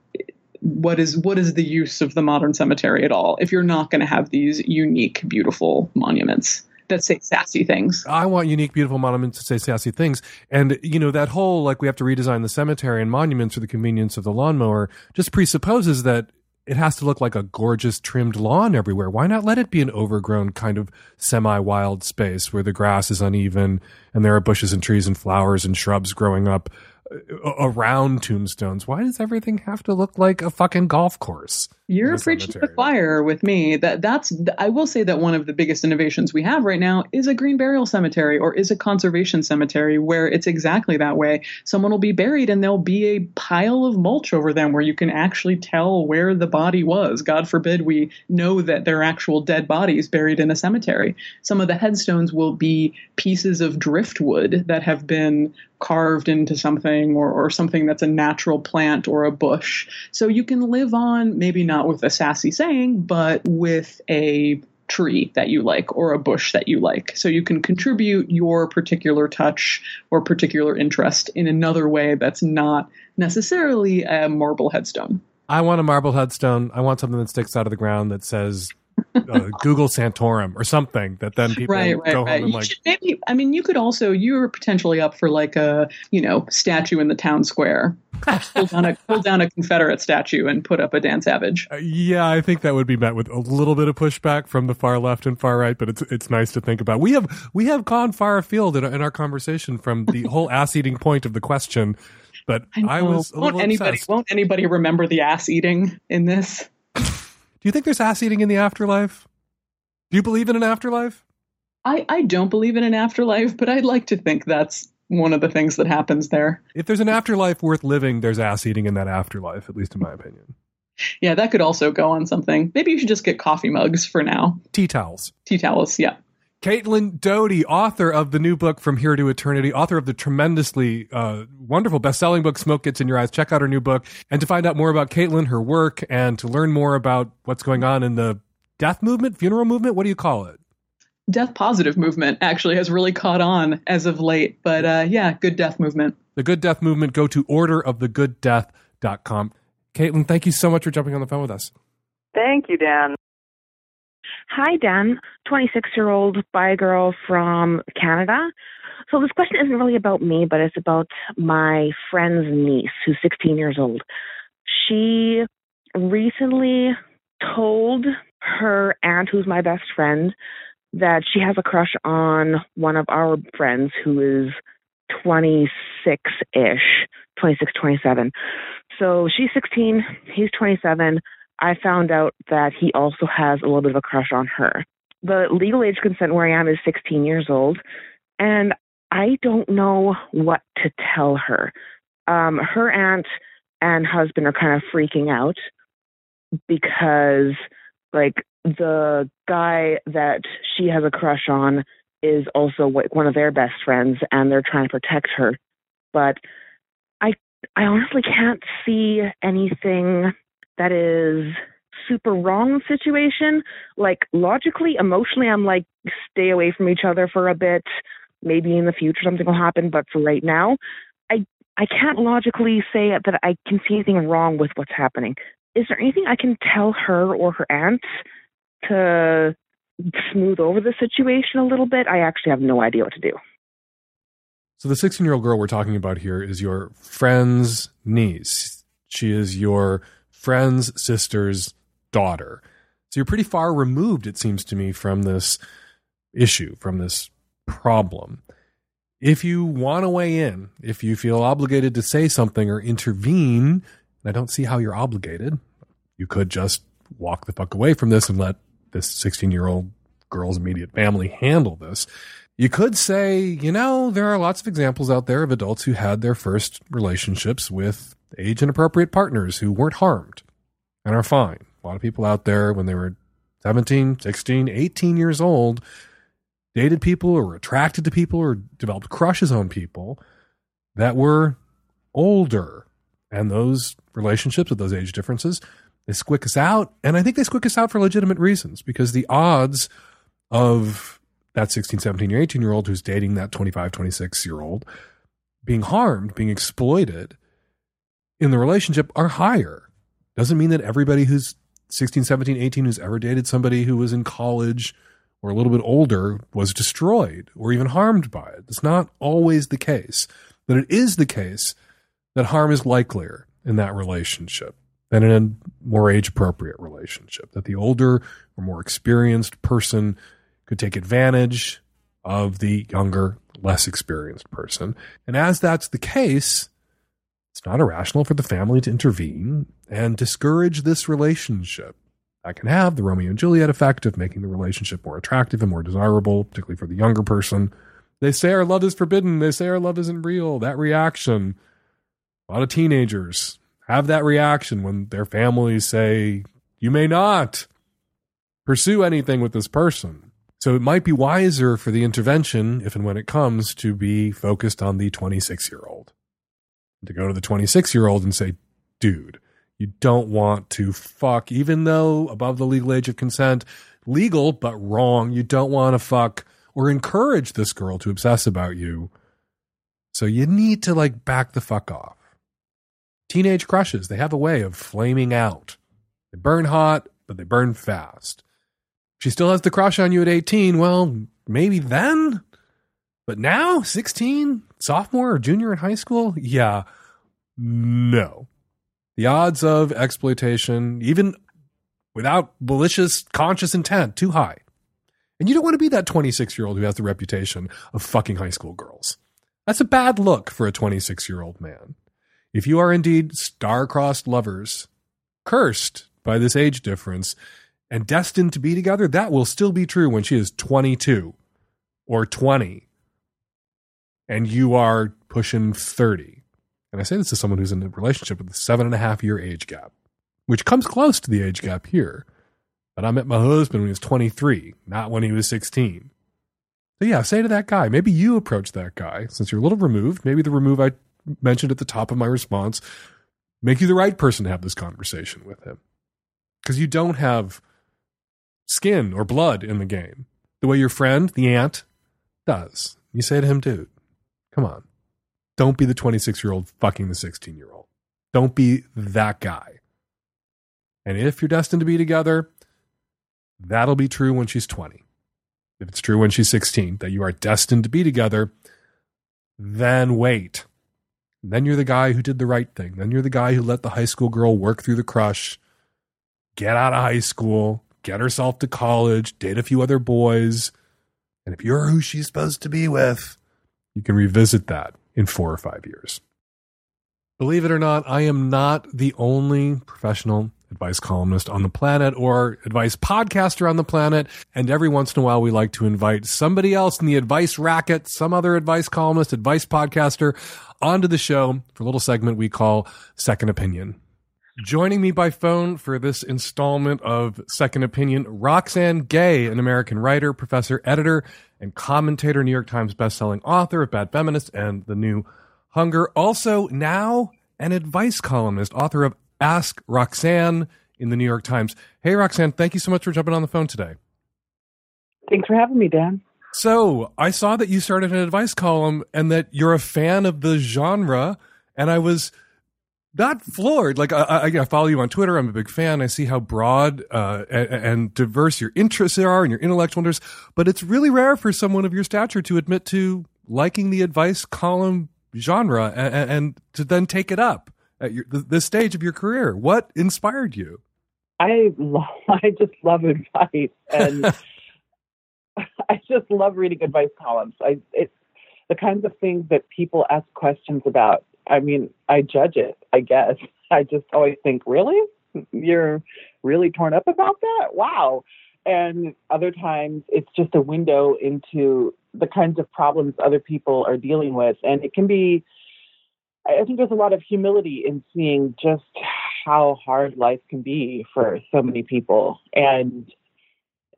what is what is the use of the modern cemetery at all if you're not going to have these unique, beautiful monuments? that say sassy things. I want unique, beautiful monuments to say sassy things. And, you know, that whole, like, we have to redesign the cemetery and monuments for the convenience of the lawnmower just presupposes that it has to look like a gorgeous trimmed lawn everywhere. Why not let it be an overgrown kind of semi wild space where the grass is uneven and there are bushes and trees and flowers and shrubs growing up around tombstones? Why does everything have to look like a fucking golf course? You're preaching to the choir with me. That that's I will say that one of the biggest innovations we have right now is a green burial cemetery or is a conservation cemetery where it's exactly that way. Someone will be buried and there'll be a pile of mulch over them where you can actually tell where the body was. God forbid we know that there are actual dead bodies buried in a cemetery. Some of the headstones will be pieces of driftwood that have been carved into something or, or something that's a natural plant or a bush. So you can live on maybe not with a sassy saying, but with a tree that you like or a bush that you like. So you can contribute your particular touch or particular interest in another way that's not necessarily a marble headstone. I want a marble headstone. I want something that sticks out of the ground that says uh, Google Santorum or something that then people right, right, go right. home and like. maybe, I mean, you could also, you were potentially up for like a, you know, statue in the town square. pull, down a, pull down a Confederate statue and put up a Dan Savage. Uh, yeah, I think that would be met with a little bit of pushback from the far left and far right, but it's it's nice to think about. We have we have gone far afield in, in our conversation from the whole ass eating point of the question. But I, I was a won't little anybody obsessed. won't anybody remember the ass eating in this? Do you think there's ass eating in the afterlife? Do you believe in an afterlife? I, I don't believe in an afterlife, but I'd like to think that's one of the things that happens there. If there's an afterlife worth living, there's ass eating in that afterlife, at least in my opinion. Yeah, that could also go on something. Maybe you should just get coffee mugs for now. Tea towels. Tea towels, yeah. Caitlin Doughty, author of the new book From Here to Eternity, author of the tremendously uh, wonderful best-selling book Smoke Gets in Your Eyes. Check out her new book, and to find out more about Caitlin, her work, and to learn more about what's going on in the death movement, funeral movement. What do you call it? Death positive movement actually has really caught on as of late, but uh, yeah, good death movement. The Good Death Movement. Go to orderofthegooddeath.com. Caitlin, thank you so much for jumping on the phone with us. Thank you, Dan. Hi, Dan, 26 year old bi girl from Canada. So, this question isn't really about me, but it's about my friend's niece who's 16 years old. She recently told her aunt, who's my best friend, that she has a crush on one of our friends who is 26 ish, 26, 27. So she's 16, he's 27. I found out that he also has a little bit of a crush on her. The legal age consent where I am is 16 years old, and I don't know what to tell her. Um, her aunt and husband are kind of freaking out because, like, the guy that she has a crush on is also like one of their best friends, and they're trying to protect her. But I, I honestly can't see anything that is super wrong situation. Like logically, emotionally, I'm like, stay away from each other for a bit. Maybe in the future something will happen, but for right now, I I can't logically say that I can see anything wrong with what's happening. Is there anything I can tell her or her aunt to smooth over the situation a little bit? I actually have no idea what to do. So the 16 year old girl we're talking about here is your friend's niece. She is your friend's sister's daughter. So you're pretty far removed, it seems to me, from this issue, from this problem. If you want to weigh in, if you feel obligated to say something or intervene, I don't see how you're obligated, you could just walk the fuck away from this and let this 16 year old girl's immediate family handle this. You could say, you know, there are lots of examples out there of adults who had their first relationships with age inappropriate partners who weren't harmed and are fine. A lot of people out there, when they were 17, 16, 18 years old, dated people or were attracted to people or developed crushes on people that were older. And those relationships with those age differences, they squick us out. And I think they squick us out for legitimate reasons because the odds of that 16, 17, or 18 year old who's dating that 25, 26 year old being harmed, being exploited in the relationship are higher. Doesn't mean that everybody who's 16, 17, 18 who's ever dated somebody who was in college or a little bit older was destroyed or even harmed by it. It's not always the case, but it is the case that harm is likelier in that relationship than in a more age appropriate relationship. That the older or more experienced person could take advantage of the younger, less experienced person. And as that's the case, it's not irrational for the family to intervene and discourage this relationship. That can have the Romeo and Juliet effect of making the relationship more attractive and more desirable, particularly for the younger person. They say our love is forbidden. They say our love isn't real. That reaction, a lot of teenagers have that reaction when their families say, you may not pursue anything with this person. So it might be wiser for the intervention, if and when it comes, to be focused on the 26 year old. To go to the 26 year old and say, dude, you don't want to fuck, even though above the legal age of consent, legal, but wrong. You don't want to fuck or encourage this girl to obsess about you. So you need to like back the fuck off. Teenage crushes, they have a way of flaming out. They burn hot, but they burn fast she still has the crush on you at 18, well, maybe then. But now, 16, sophomore or junior in high school? Yeah, no. The odds of exploitation, even without malicious, conscious intent, too high. And you don't want to be that 26 year old who has the reputation of fucking high school girls. That's a bad look for a 26 year old man. If you are indeed star-crossed lovers, cursed by this age difference, and destined to be together, that will still be true when she is 22 or 20 and you are pushing 30. And I say this to someone who's in a relationship with a seven and a half year age gap, which comes close to the age gap here. But I met my husband when he was 23, not when he was 16. So yeah, say to that guy, maybe you approach that guy since you're a little removed. Maybe the remove I mentioned at the top of my response make you the right person to have this conversation with him. Because you don't have skin or blood in the game, the way your friend, the aunt, does. You say to him, dude, come on. Don't be the 26 year old fucking the 16 year old. Don't be that guy. And if you're destined to be together, that'll be true when she's 20. If it's true when she's 16, that you are destined to be together, then wait. Then you're the guy who did the right thing. Then you're the guy who let the high school girl work through the crush, get out of high school, get herself to college, date a few other boys. And if you're who she's supposed to be with, you can revisit that in four or five years. Believe it or not, I am not the only professional advice columnist on the planet or advice podcaster on the planet. And every once in a while, we like to invite somebody else in the advice racket, some other advice columnist, advice podcaster onto the show for a little segment we call Second Opinion. Joining me by phone for this installment of Second Opinion, Roxane Gay, an American writer, professor, editor, and commentator, New York Times bestselling author of Bad Feminist and The New Hunger. Also, now an advice columnist, author of Ask Roxane in the New York Times. Hey, Roxane, thank you so much for jumping on the phone today. Thanks for having me, Dan. So, I saw that you started an advice column and that you're a fan of the genre, and I was not floored. Like I, I, follow you on Twitter. I'm a big fan. I see how broad uh, and, and, diverse your interests are and your intellectual interests. But it's really rare for someone of your stature to admit to liking the advice column genre and, and to then take it up at your, this stage of your career. What inspired you? I love, I just love advice and. I just love reading advice columns. I it's the kinds of things that people ask questions about. I mean, I judge it. I guess I just always think, really, you're really torn up about that? Wow. And other times, it's just a window into the kinds of problems other people are dealing with, and it can be. I think there's a lot of humility in seeing just how hard life can be for so many people, and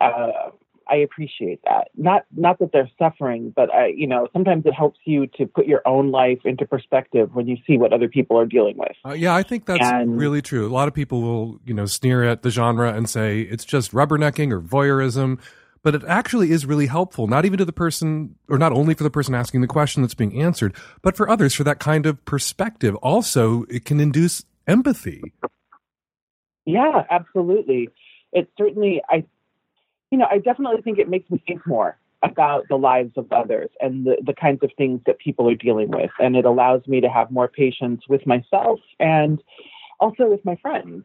uh, I appreciate that. Not not that they're suffering, but I, you know, sometimes it helps you to put your own life into perspective when you see what other people are dealing with. Uh, yeah, I think that's And- really true. A lot of people will, you know, sneer at the genre and say it's just rubbernecking or voyeurism, but it actually is really helpful, not even to the person, or not only for the person asking the question that's being answered, but for others for that kind of perspective. Also, it can induce empathy. Yeah, absolutely. It certainly, I, you know, I definitely think it makes me think more about the lives of others and the, the kinds of things that people are dealing with. And it allows me to have more patience with myself and also with my friends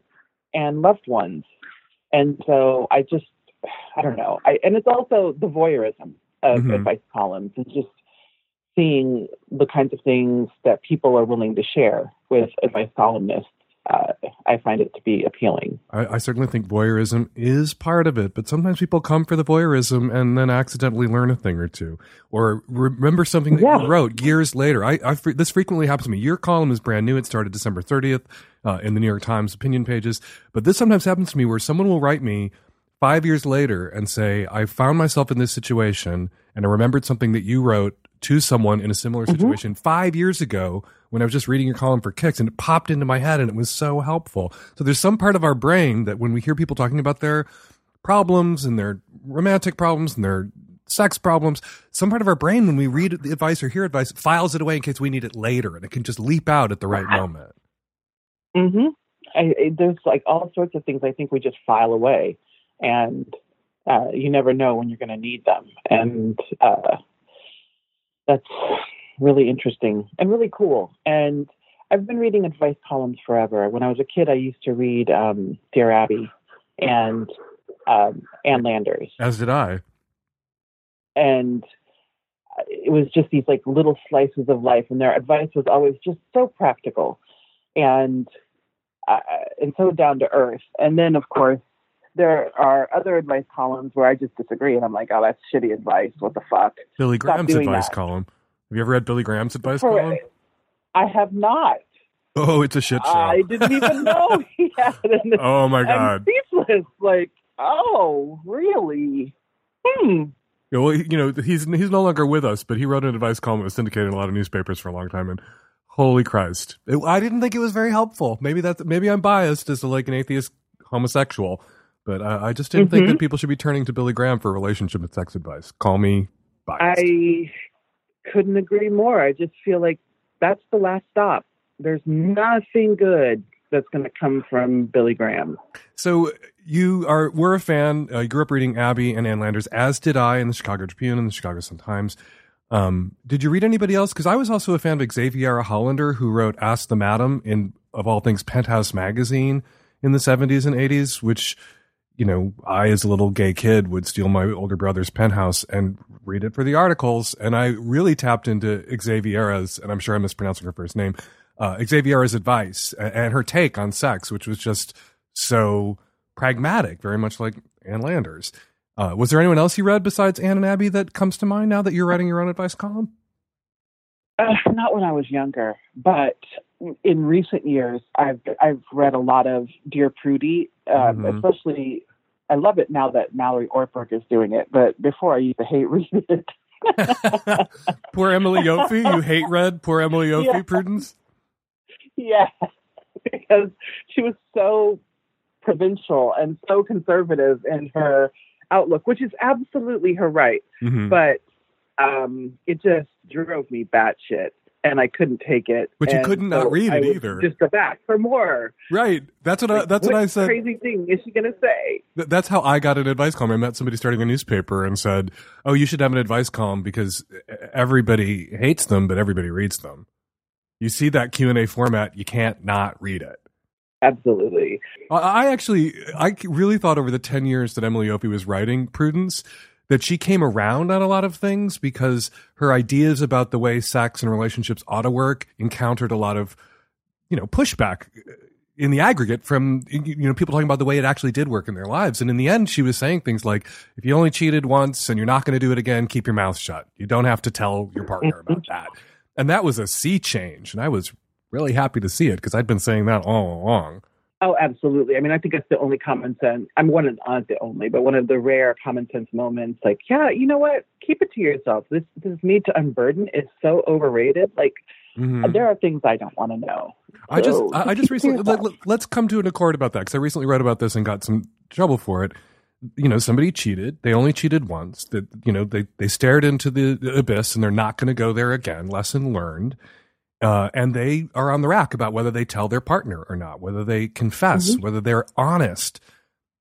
and loved ones. And so I just, I don't know. I, and it's also the voyeurism of Mhm. advice columns. It's just seeing the kinds of things that people are willing to share with advice columnists. Uh, I find it to be appealing. I, I certainly think voyeurism is part of it, but sometimes people come for the voyeurism and then accidentally learn a thing or two, or remember something that you wrote years later. I, I this frequently happens to me. Your column is brand new; it started December thirtieth uh, in the New York Times opinion pages. But this sometimes happens to me where someone will write me five years later and say, "I found myself in this situation, and I remembered something that you wrote to someone in a similar situation five years ago." When I was just reading your column for kicks, and it popped into my head, and it was so helpful. So there's some part of our brain that when we hear people talking about their problems and their romantic problems and their sex problems, some part of our brain, when we read the advice or hear advice, files it away in case we need it later, and it can just leap out at the right moment. hmm I, there's like all sorts of things I think we just file away, and uh, you never know when you're going to need them, and uh, that's really interesting and really cool. And I've been reading advice columns forever. When I was a kid, I used to read um, Dear Abby and um, Ann Landers, As did I. and it was just these like little slices of life and their advice was always just so practical and uh, and so down to earth and then of course there are other advice columns where i just disagree and i'm like oh that's shitty advice what the fuck Billy Graham's advice that. column. Have you ever read Billy Graham's advice For- column? i have not Oh, it's a shit show. i didn't even know he had an Oh, my God. speechless like oh really hmm Yeah, well, you know, he's he's no longer with us, but he wrote an advice column that was syndicated in a lot of newspapers for a long time. And holy Christ, it, I didn't think it was very helpful. Maybe that's maybe I'm biased as a, like an atheist homosexual, but I, I just didn't think Mhm. that people should be turning to Billy Graham for relationship and sex advice. Call me biased. I couldn't agree more. I just feel like that's the last stop. There's nothing good that's going to come from Billy Graham. So you are we're a fan. Uh, you grew up reading Abby and Ann Landers, as did I in the Chicago Tribune and the Chicago Sun Times. Um, did you read anybody else? Because I was also a fan of Xaviera Hollander, who wrote "Ask the Madam" in of all things Penthouse magazine in the seventies and eighties, which you know I, as a little gay kid, would steal my older brother's Penthouse and read it for the articles. And I really tapped into Xaviera's, and I'm sure I'm mispronouncing her first name, uh, Xaviera's advice and, and her take on sex, which was just so pragmatic, very much like Ann Landers. Uh, was there anyone else you read besides Ann and Abby that comes to mind now that you're writing your own advice column? Uh, not when I was younger, but in recent years, I've I've read a lot of Dear Prudie, um, Mhm. especially. I love it now that Mallory Ortberg is doing it, but before I used to hate reading it. Poor Emily Yoffe, you hate read. Poor Emily Yoffe, Yeah. Prudence. Yeah, because she was so provincial and so conservative in her outlook, which is absolutely her right. Mhm. But um, it just drove me batshit, and I couldn't take it. But you couldn't not read it either. Just go back for more. Right. That's what I, that's what I said. Crazy thing is she going to say? Th- That's how I got an advice column. I met somebody starting a newspaper and said, "Oh, you should have an advice column because everybody hates them, but everybody reads them." You see that Q and A format, you can't not read it. Absolutely. I- I actually, I really thought over the ten years that Emily Yoffe was writing Prudence that she came around on a lot of things because her ideas about the way sex and relationships ought to work encountered a lot of, you know, pushback in the aggregate from you know people talking about the way it actually did work in their lives. And in the end she was saying things like if you only cheated once and you're not going to do it again keep your mouth shut. You don't have to tell your partner about mm-hmm. that. And that was a sea change and i was really happy to see it because i'd been saying that all along Oh, absolutely. I mean, I think it's the only common sense. I'm one of not the only, but one of the rare common sense moments. Like, yeah, you know what? Keep it to yourself. This this need to unburden is so overrated. Like, Mhm. there are things I don't want to know. I just, I, I just recently let, us come to an accord about that because I recently read about this and got some trouble for it. You know, somebody cheated. They only cheated once. That you know, they they stared into the abyss and they're not going to go there again. Lesson learned. Uh, and they are on the rack about whether they tell their partner or not, whether they confess, Mm-hmm. whether they're honest.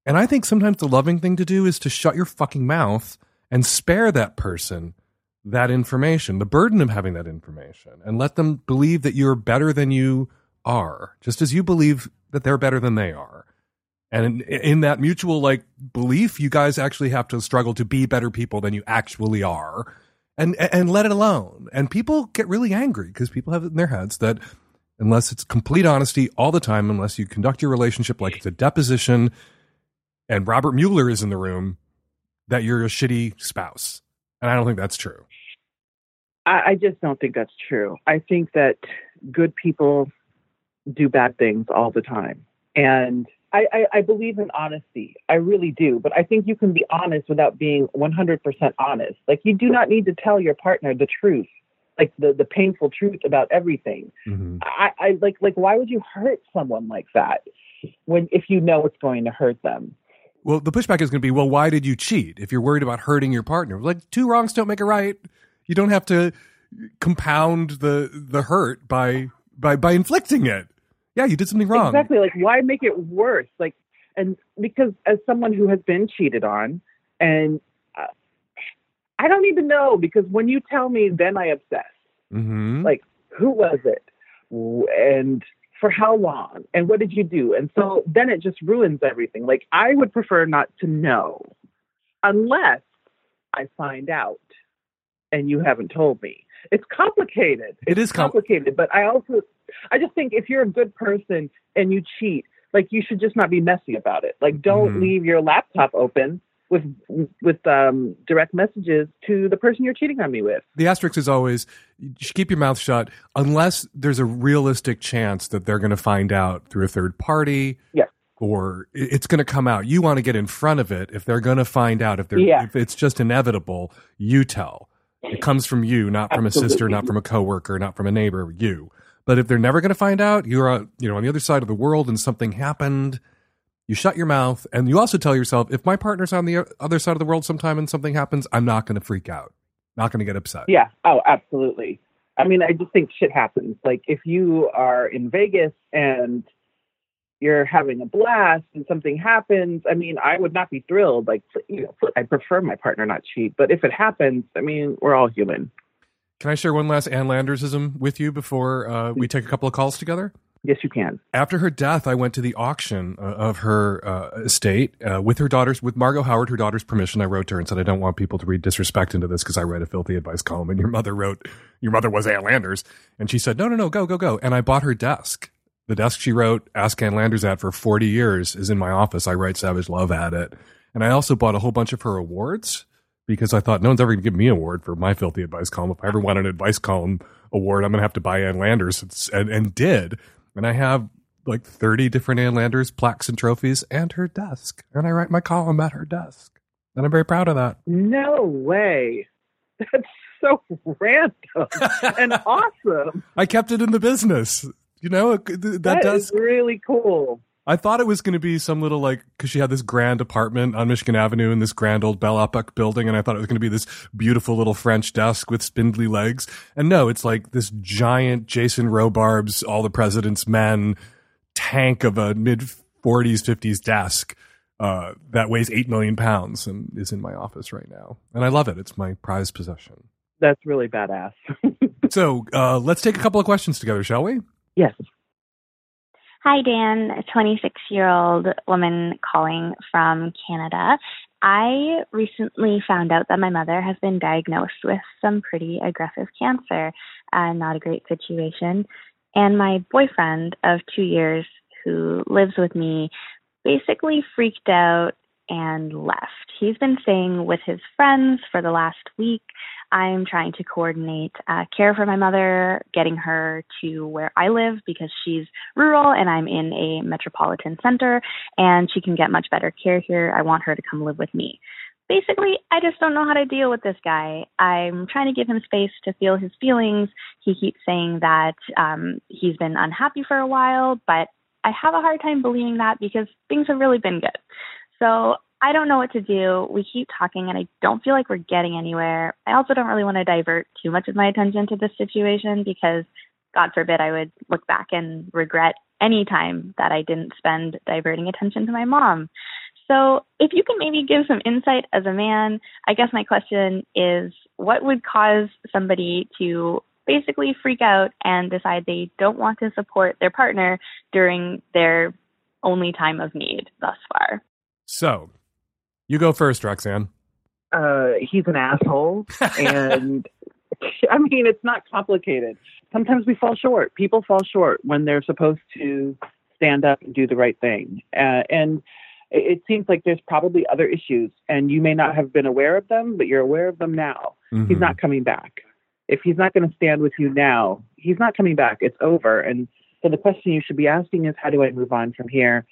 And I think sometimes the loving thing to do is to shut your fucking mouth and spare that person that information, the burden of having that information, and let them believe that you're better than you are, just as you believe that they're better than they are. And in, in that mutual like belief, you guys actually have to struggle to be better people than you actually are, and and let it alone. And people get really angry because people have it in their heads that unless it's complete honesty all the time, unless you conduct your relationship like it's a deposition, and Robert Mueller is in the room, that you're a shitty spouse. And I don't think that's true. I, I just don't think that's true. I think that good people do bad things all the time. And I, I, I believe in honesty. I really do. But I think you can be honest without being 100% honest. Like, you do not need to tell your partner the truth, like the, the painful truth about everything. Mm-hmm. I, I like, like, why would you hurt someone like that when, if you know it's going to hurt them? Well, the pushback is going to be, well, why did you cheat? If you're worried about hurting your partner, like two wrongs don't make a right. You don't have to compound the the hurt by by by inflicting it. Yeah, you did something wrong. Exactly. Like, why make it worse? Like, and because as someone who has been cheated on, and uh, I don't even know because when you tell me, then I obsess. Mm-hmm. Like, who was it? And for how long? And what did you do? And so then it just ruins everything. Like, I would prefer not to know unless I find out and you haven't told me. It's complicated. It is com- complicated, but I also I just think if you're a good person and you cheat, like you should just not be messy about it. Like don't Mhm. leave your laptop open with with um, direct messages to the person you're cheating on me with. the asterisk is always you should keep your mouth shut unless there's a realistic chance that they're going to find out through a third party. Yeah. Or it's going to come out. You want to get in front of it. If they're going to find out, if they're Yeah. if it's just inevitable, you tell. It comes from you, not from a sister, not from a coworker, not from a neighbor. You. But if they're never going to find out, you're you know on the other side of the world, and something happened. You shut your mouth, and you also tell yourself, if my partner's on the other side of the world sometime and something happens, I'm not going to freak out, not going to get upset. Yeah. Oh, absolutely. I mean, I just think shit happens. Like if you are in Vegas and you're having a blast and something happens, I mean, I would not be thrilled. Like, you know, I prefer my partner not cheat, but if it happens, I mean, we're all human. Can I share one last Ann Landersism with you before uh, we take a couple of calls together? Yes, you can. After her death, I went to the auction uh, of her uh, estate uh, with her daughter's, with Margo Howard, her daughter's permission. I wrote to her and said, I don't want people to read disrespect into this because I read a filthy advice column and your mother wrote, your mother was Ann Landers. And she said, no, no, no, go, go, go. And I bought her desk. The desk she wrote Ask Ann Landers at for 40 years is in my office. I write Savage Love at it. And I also bought a whole bunch of her awards because I thought no one's ever going to give me an award for my filthy advice column. If I ever want an advice column award, I'm going to have to buy Ann Landers and, and did. And I have like 30 different Ann Landers plaques and trophies and her desk. And I write my column at her desk. And I'm very proud of that. No way. That's so random and awesome. I kept it in the business. You know, that, that That desk. is really cool. I thought it was going to be some little like because she had this grand apartment on Michigan Avenue in this grand old Belle Epoque building, and I thought it was going to be this beautiful little French desk with spindly legs. And no, it's like this giant Jason Robards All the President's Men tank of a mid 40s 50s desk uh, that weighs eight million pounds and is in my office right now, and I love it. It's my prized possession. That's really badass. So uh, let's take a couple of questions together, shall we? Yes. Hi, Dan, a 26 year old woman calling from Canada. I recently found out that my mother has been diagnosed with some pretty aggressive cancer. Uh, not a great situation. And my boyfriend of two years, who lives with me, basically freaked out and left. He's been staying with his friends for the last week. I'm trying to coordinate uh, care for my mother, getting her to where I live because she's rural and I'm in a metropolitan center and she can get much better care here. I want her to come live with me. Basically, I just don't know how to deal with this guy. I'm trying to give him space to feel his feelings. He keeps saying that um, he's been unhappy for a while, but I have a hard time believing that because things have really been good. So I don't know what to do. We keep talking and I don't feel like we're getting anywhere. I also don't really want to divert too much of my attention to this situation because God forbid I would look back and regret any time that I didn't spend diverting attention to my mom. So, if you can maybe give some insight as a man, I guess my question is what would cause somebody to basically freak out and decide they don't want to support their partner during their only time of need thus far? So, you go first, Roxane. Uh, he's an asshole, and I mean it's not complicated. Sometimes we fall short. People fall short when they're supposed to stand up and do the right thing, uh, and it seems like there's probably other issues, and you may not have been aware of them, but you're aware of them now. Mm-hmm. He's not coming back. If he's not going to stand with you now, he's not coming back. It's over. And so the question you should be asking is, how do I move on from here?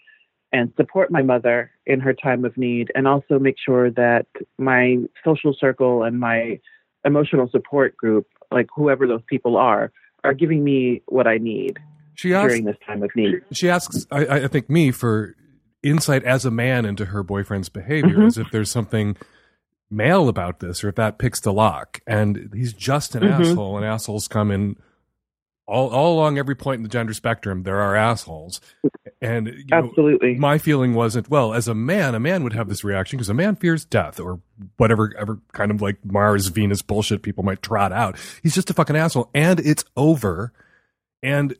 And support my mother in her time of need and also make sure that my social circle and my emotional support group like whoever those people are are giving me what i need she asks, during this time of need she asks I, I, think me for insight as a man into her boyfriend's behavior mm-hmm. as if there's something male about this or if that picks the lock and he's just an mm-hmm. asshole and assholes come in all, all along every point in the gender spectrum, there are assholes. And you know, absolutely, my feeling wasn't well. As a man, a man would have this reaction because a man fears death or whatever, ever kind of like Mars, Venus bullshit people might trot out. He's just a fucking asshole, and it's over. And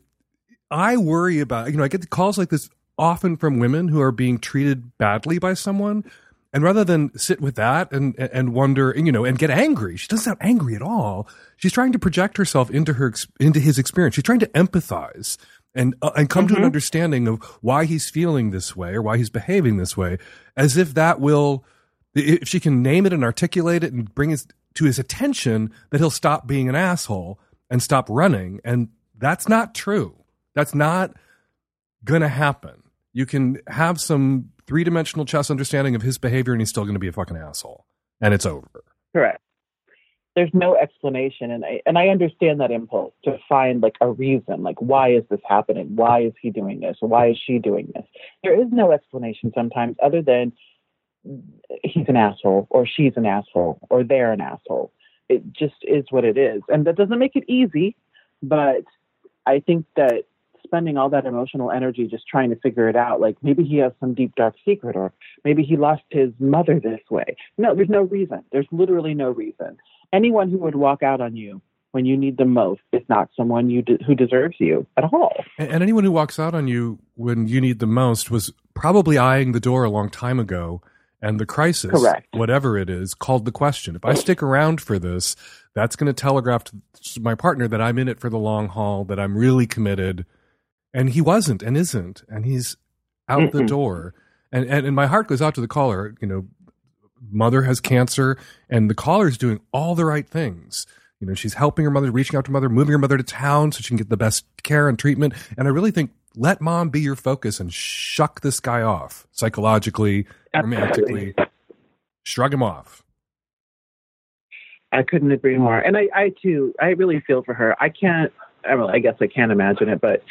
I worry about you know I get calls like this often from women who are being treated badly by someone and rather than sit with that and and wonder, and, you know, and get angry, she doesn't sound angry at all. She's trying to project herself into her into his experience. She's trying to empathize and uh, and come mm-hmm. to an mm-hmm. understanding of why he's feeling this way or why he's behaving this way, as if that will, if she can name it and articulate it and bring it to his attention, that he'll stop being an asshole and stop running. And that's not true. That's not going to happen. You can have some three dimensional chess understanding of his behavior, and he's still going to be a fucking asshole, and it's over. Correct. There's no explanation, and I and I understand that impulse to find like a reason, like why is this happening? Why is he doing this? Why is she doing this? There is no explanation sometimes other than he's an asshole, or she's an asshole, or they're an asshole. It just is what it is, and that doesn't make it easy, but I think that spending all that emotional energy just trying to figure it out. Like maybe he has some deep dark secret, or maybe he lost his mother this way. No, there's no reason. There's literally no reason. Anyone who would walk out on you when you need them most is not someone you de- who deserves you at all. And, and anyone who walks out on you when you need them most was probably eyeing the door a long time ago. And the crisis, Correct. whatever it is, called the question. If I stick around for this, that's going to telegraph to my partner that I'm in it for the long haul, that I'm really committed, and he wasn't and isn't and he's out mm the door. And, and and my heart goes out to the caller you know mother has cancer and the caller is doing all the right things. You know she's helping her mother reaching out to her mother moving her mother to town so she can get the best care and treatment. And i really think let mom be your focus and shuck this guy off psychologically romantically. Shrug him off. I couldn't agree more. And i i too i really feel for her. I can't I, mean, I guess I can't imagine it, but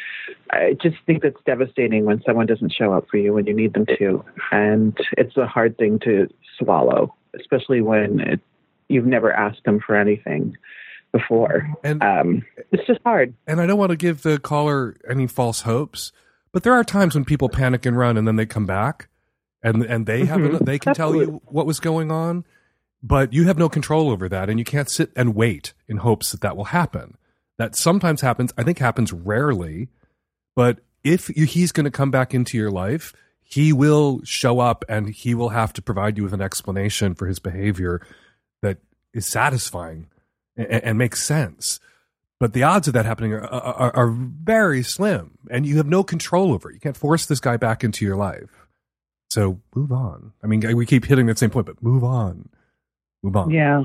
I just think that's devastating when someone doesn't show up for you when you need them to, and it's a hard thing to swallow, especially when it, you've never asked them for anything before. And um, it's just hard. And I don't want to give the caller any false hopes, but there are times when people panic and run, and then they come back, and and they mm-hmm. have they can Absolutely. tell you what was going on, but you have no control over that, and you can't sit and wait in hopes that that will happen that sometimes happens. I think happens rarely, but if he's going to come back into your life, he will show up and he will have to provide you with an explanation for his behavior that is satisfying and, and makes sense. But the odds of that happening are, are, are very slim, and you have no control over it. You can't force this guy back into your life. So move on. I mean, we keep hitting that same point, but move on. Move on. Yeah.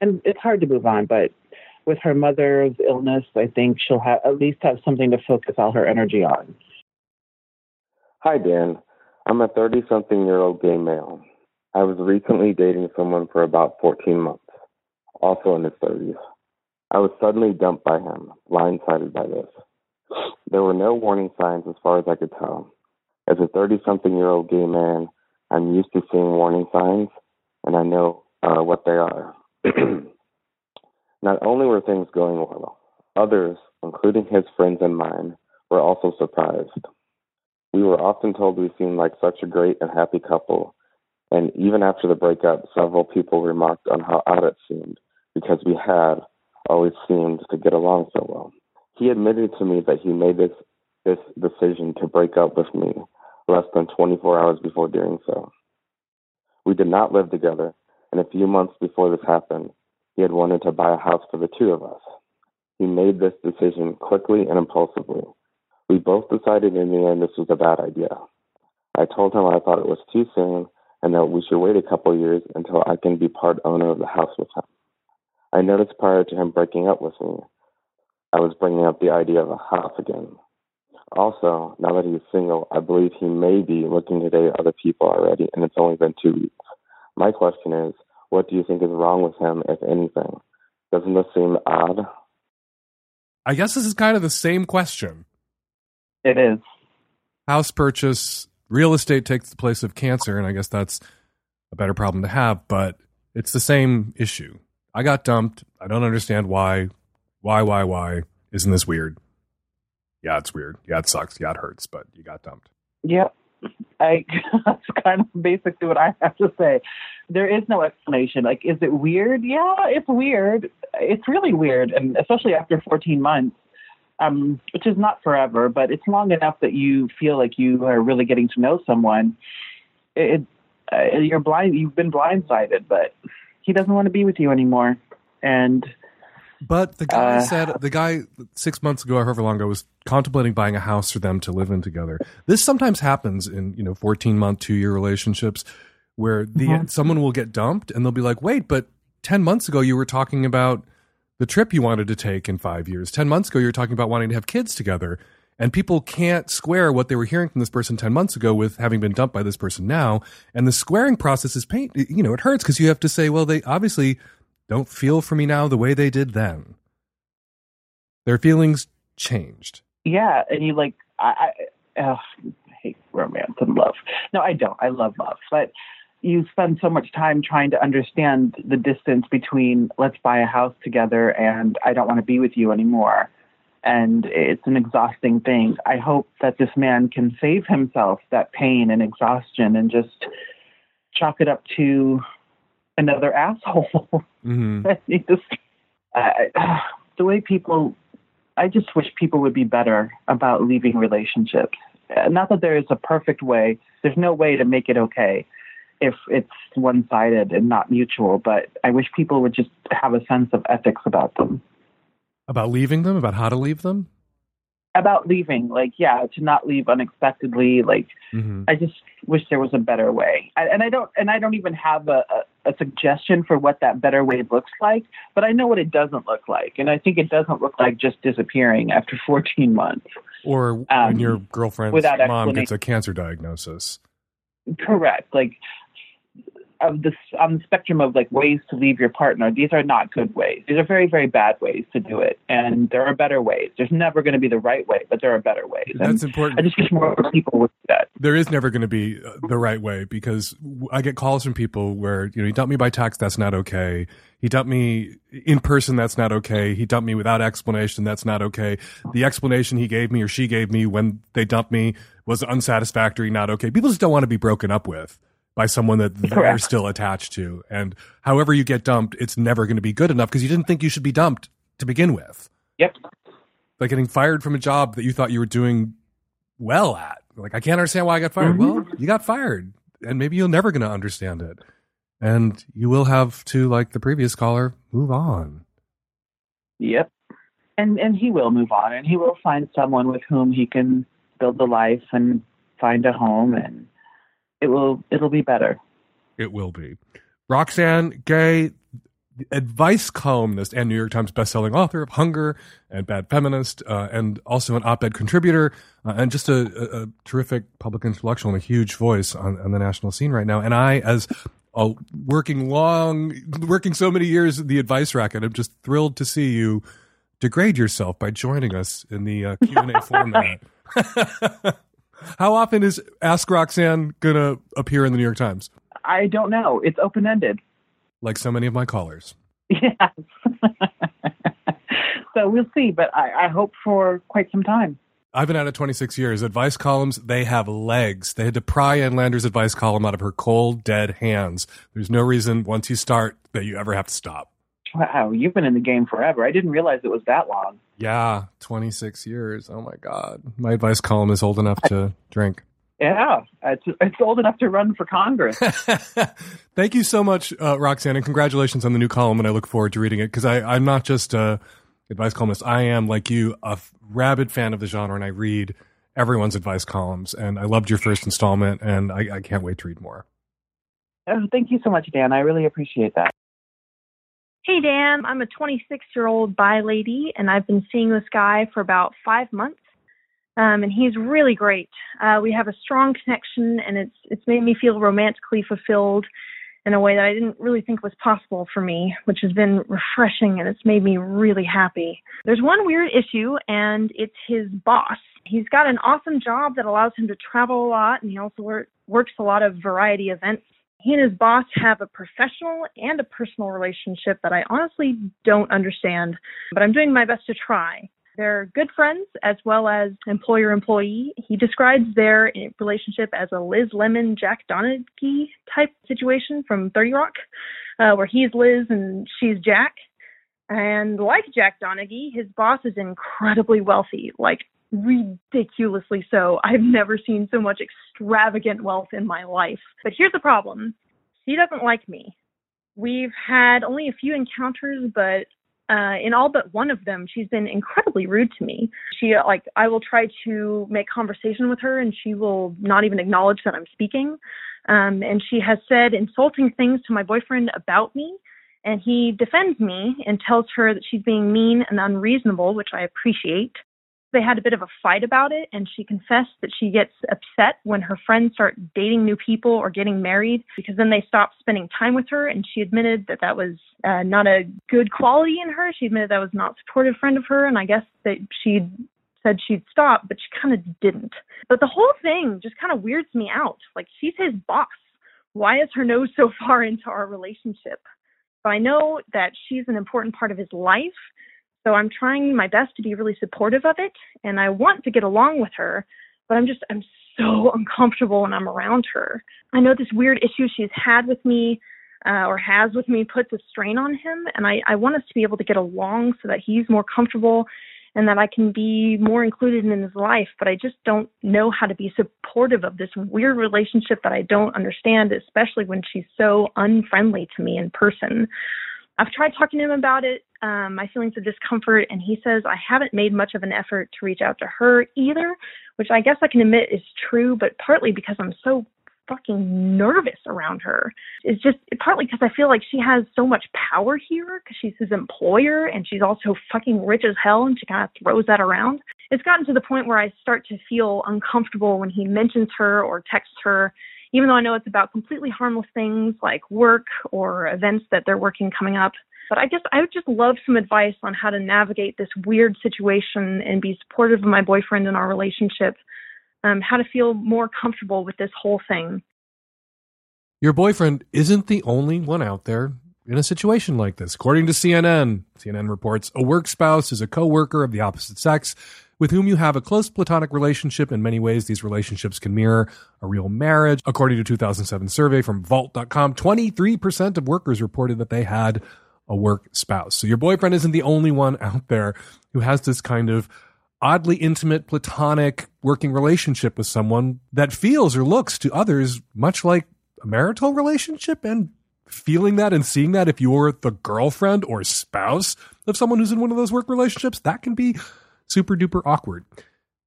And it's hard to move on, but with her mother's illness, I think she'll have at least have something to focus all her energy on. Hi, Dan. I'm a 30 something year old gay male. I was recently dating someone for about 14 months, also in his 30s. I was suddenly dumped by him, blindsided by this. There were no warning signs as far as I could tell. As a 30 something year old gay man, I'm used to seeing warning signs, and I know uh, what they are. Not only were things going well, others, including his friends and mine, were also surprised. We were often told we seemed like such a great and happy couple, and even after the breakup, several people remarked on how odd it seemed because we had always seemed to get along so well. He admitted to me that he made this this decision to break up with me less than 24 hours before doing so. We did not live together, and a few months before this happened, he had wanted to buy a house for the two of us. He made this decision quickly and impulsively. We both decided in the end this was a bad idea. I told him I thought it was too soon and that we should wait a couple years until I can be part owner of the house with him. I noticed prior to him breaking up with me, I was bringing up the idea of a house again. Also, now that he's single, I believe he may be looking to date other people already, and it's only been two weeks. My question is, what do you think is wrong with him, if anything? Doesn't this seem odd? I guess this is kind of the same question. It is. House purchase, real estate takes the place of cancer, and I guess that's a better problem to have, but it's the same issue. I got dumped. I don't understand why. Why, why, why? Isn't this weird? Yeah, it's weird. Yeah, it sucks. Yeah, it hurts, but you got dumped. Yep. I that's kind of basically what I have to say. There is no explanation. Like, is it weird? Yeah, it's weird. It's really weird, and especially after 14 months, um, which is not forever, but it's long enough that you feel like you are really getting to know someone. It, uh, you're blind. You've been blindsided, but he doesn't want to be with you anymore, and. But the guy Uh, said the guy six months ago, or however long ago, was contemplating buying a house for them to live in together. This sometimes happens in you know fourteen month, two year relationships, where the Mhm. someone will get dumped and they'll be like, "Wait, but ten months ago you were talking about the trip you wanted to take in five years. Ten months ago you were talking about wanting to have kids together." And people can't square what they were hearing from this person 10 months ago with having been dumped by this person now. And the squaring process is pain. You know, it hurts because you have to say, well, they obviously don't feel for me now the way they did then. Their feelings changed. yeah, and you like I, I, I hate romance and love. No, I don't. I love love, but you spend so much time trying to understand the distance between let's buy a house together and I don't want to be with you anymore. And it's an exhausting thing. I hope that this man can save himself that pain and exhaustion and just chalk it up to another asshole. Mm-hmm. just, I, the way people, I just wish people would be better about leaving relationships. Uh, Not that there is a perfect way. There's no way to make it okay if it's one-sided and not mutual. But I wish people would just have a sense of ethics about them. About leaving them, about how to leave them. About leaving, like yeah, to not leave unexpectedly. Like Mm-hmm. I just wish there was a better way. I, and I don't, and I don't even have a, a, a suggestion for what that better way looks like. But I know what it doesn't look like, and I think it doesn't look like just disappearing after 14 months. Or when your girlfriend's mom gets a cancer diagnosis. Correct. Like of this on the spectrum of like ways to leave your partner, these are not good ways. These are very, very bad ways to do it. And there are better ways. There's never going to be the right way, but there are better ways. That's And important. I just wish more people would do that. There is never going to be uh, the right way because I get calls from people where you know he dumped me by text, that's not okay. He dumped me in person, that's not okay. He dumped me without explanation, that's not okay. The explanation he gave me or she gave me when they dumped me was unsatisfactory, not okay. People just don't want to be broken up with by someone that they're still attached to. And however you get dumped, it's never going to be good enough because you didn't think you should be dumped to begin with. Yep. Like getting fired from a job that you thought you were doing well at. Like, I can't understand why I got fired. Mhm. Well, you got fired, and maybe you're never going to understand it. And you will have to, like the previous caller, move on. Yep. And and he will move on and he will find someone with whom he can build a life and find a home and it will it'll be better. It will be. Roxane Gay, advice columnist and New York Times bestselling author of Hunger and Bad Feminist, uh, and also an op ed contributor, uh, and just a, a, a terrific public intellectual and a huge voice on, on the national scene right now. And I, as a working long, working so many years in the advice racket, I'm just thrilled to see you degrade yourself by joining us in the uh, Q&A format. How often is Ask Roxane going to appear in the New York Times? I don't know. It's open ended. Like so many of my callers. Yes. so we'll see, but I, I hope for quite some time. I've been at it 26 years. Advice columns, they have legs. They had to pry Ann Landers' advice column out of her cold, dead hands. There's no reason once you start that you ever have to stop. Wow, you've been in the game forever. I didn't realize it was that long. Yeah, 26 years. Oh my God. My advice column is old enough to drink. Yeah, it's it's old enough to run for Congress. Thank you so much, uh, Roxane, and congratulations on the new column. And I look forward to reading it because I'm not just a advice columnist. I am, like you, a f- rabid fan of the genre, and I read everyone's advice columns. And I loved your first installment, and I, I can't wait to read more. Oh, thank you so much, Dan. I really appreciate that. Hey, Dan. I'm a 26 year old bi lady, and I've been seeing this guy for about five months. Um, and he's really great. Uh, we have a strong connection, and it's it's made me feel romantically fulfilled in a way that I didn't really think was possible for me, which has been refreshing and it's made me really happy. There's one weird issue, and it's his boss. He's got an awesome job that allows him to travel a lot, and he also wor- works a lot of variety events. He and his boss have a professional and a personal relationship that I honestly don't understand, but I'm doing my best to try. They're good friends as well as employer employee. He describes their relationship as a Liz Lemon, Jack Donaghy type situation from 30 Rock, uh, where he's Liz and she's Jack. And like Jack Donaghy, his boss is incredibly wealthy, like ridiculously so. I've never seen so much extravagant wealth in my life. But here's the problem he doesn't like me. We've had only a few encounters, but uh, in all but one of them, she's been incredibly rude to me. She uh, like I will try to make conversation with her, and she will not even acknowledge that I'm speaking. Um, and she has said insulting things to my boyfriend about me, and he defends me and tells her that she's being mean and unreasonable, which I appreciate. They had a bit of a fight about it, and she confessed that she gets upset when her friends start dating new people or getting married because then they stop spending time with her. And she admitted that that was uh, not a good quality in her. She admitted that was not a supportive friend of her, and I guess that she said she'd stop, but she kind of didn't. But the whole thing just kind of weirds me out. Like she's his boss. Why is her nose so far into our relationship? But I know that she's an important part of his life. So I'm trying my best to be really supportive of it and I want to get along with her, but I'm just I'm so uncomfortable when I'm around her. I know this weird issue she's had with me uh, or has with me puts a strain on him and I, I want us to be able to get along so that he's more comfortable and that I can be more included in his life, but I just don't know how to be supportive of this weird relationship that I don't understand, especially when she's so unfriendly to me in person. I've tried talking to him about it, um, my feelings of discomfort, and he says I haven't made much of an effort to reach out to her either, which I guess I can admit is true, but partly because I'm so fucking nervous around her. It's just partly because I feel like she has so much power here because she's his employer and she's also fucking rich as hell and she kind of throws that around. It's gotten to the point where I start to feel uncomfortable when he mentions her or texts her even though I know it's about completely harmless things like work or events that they're working coming up. But I guess I would just love some advice on how to navigate this weird situation and be supportive of my boyfriend and our relationship, um, how to feel more comfortable with this whole thing. Your boyfriend isn't the only one out there in a situation like this. According to CNN, CNN reports a work spouse is a coworker of the opposite sex with whom you have a close platonic relationship. In many ways, these relationships can mirror a real marriage. According to a 2007 survey from Vault.com, 23% of workers reported that they had a work spouse. So your boyfriend isn't the only one out there who has this kind of oddly intimate, platonic working relationship with someone that feels or looks to others much like a marital relationship and feeling that and seeing that if you're the girlfriend or spouse of someone who's in one of those work relationships, that can be super duper awkward.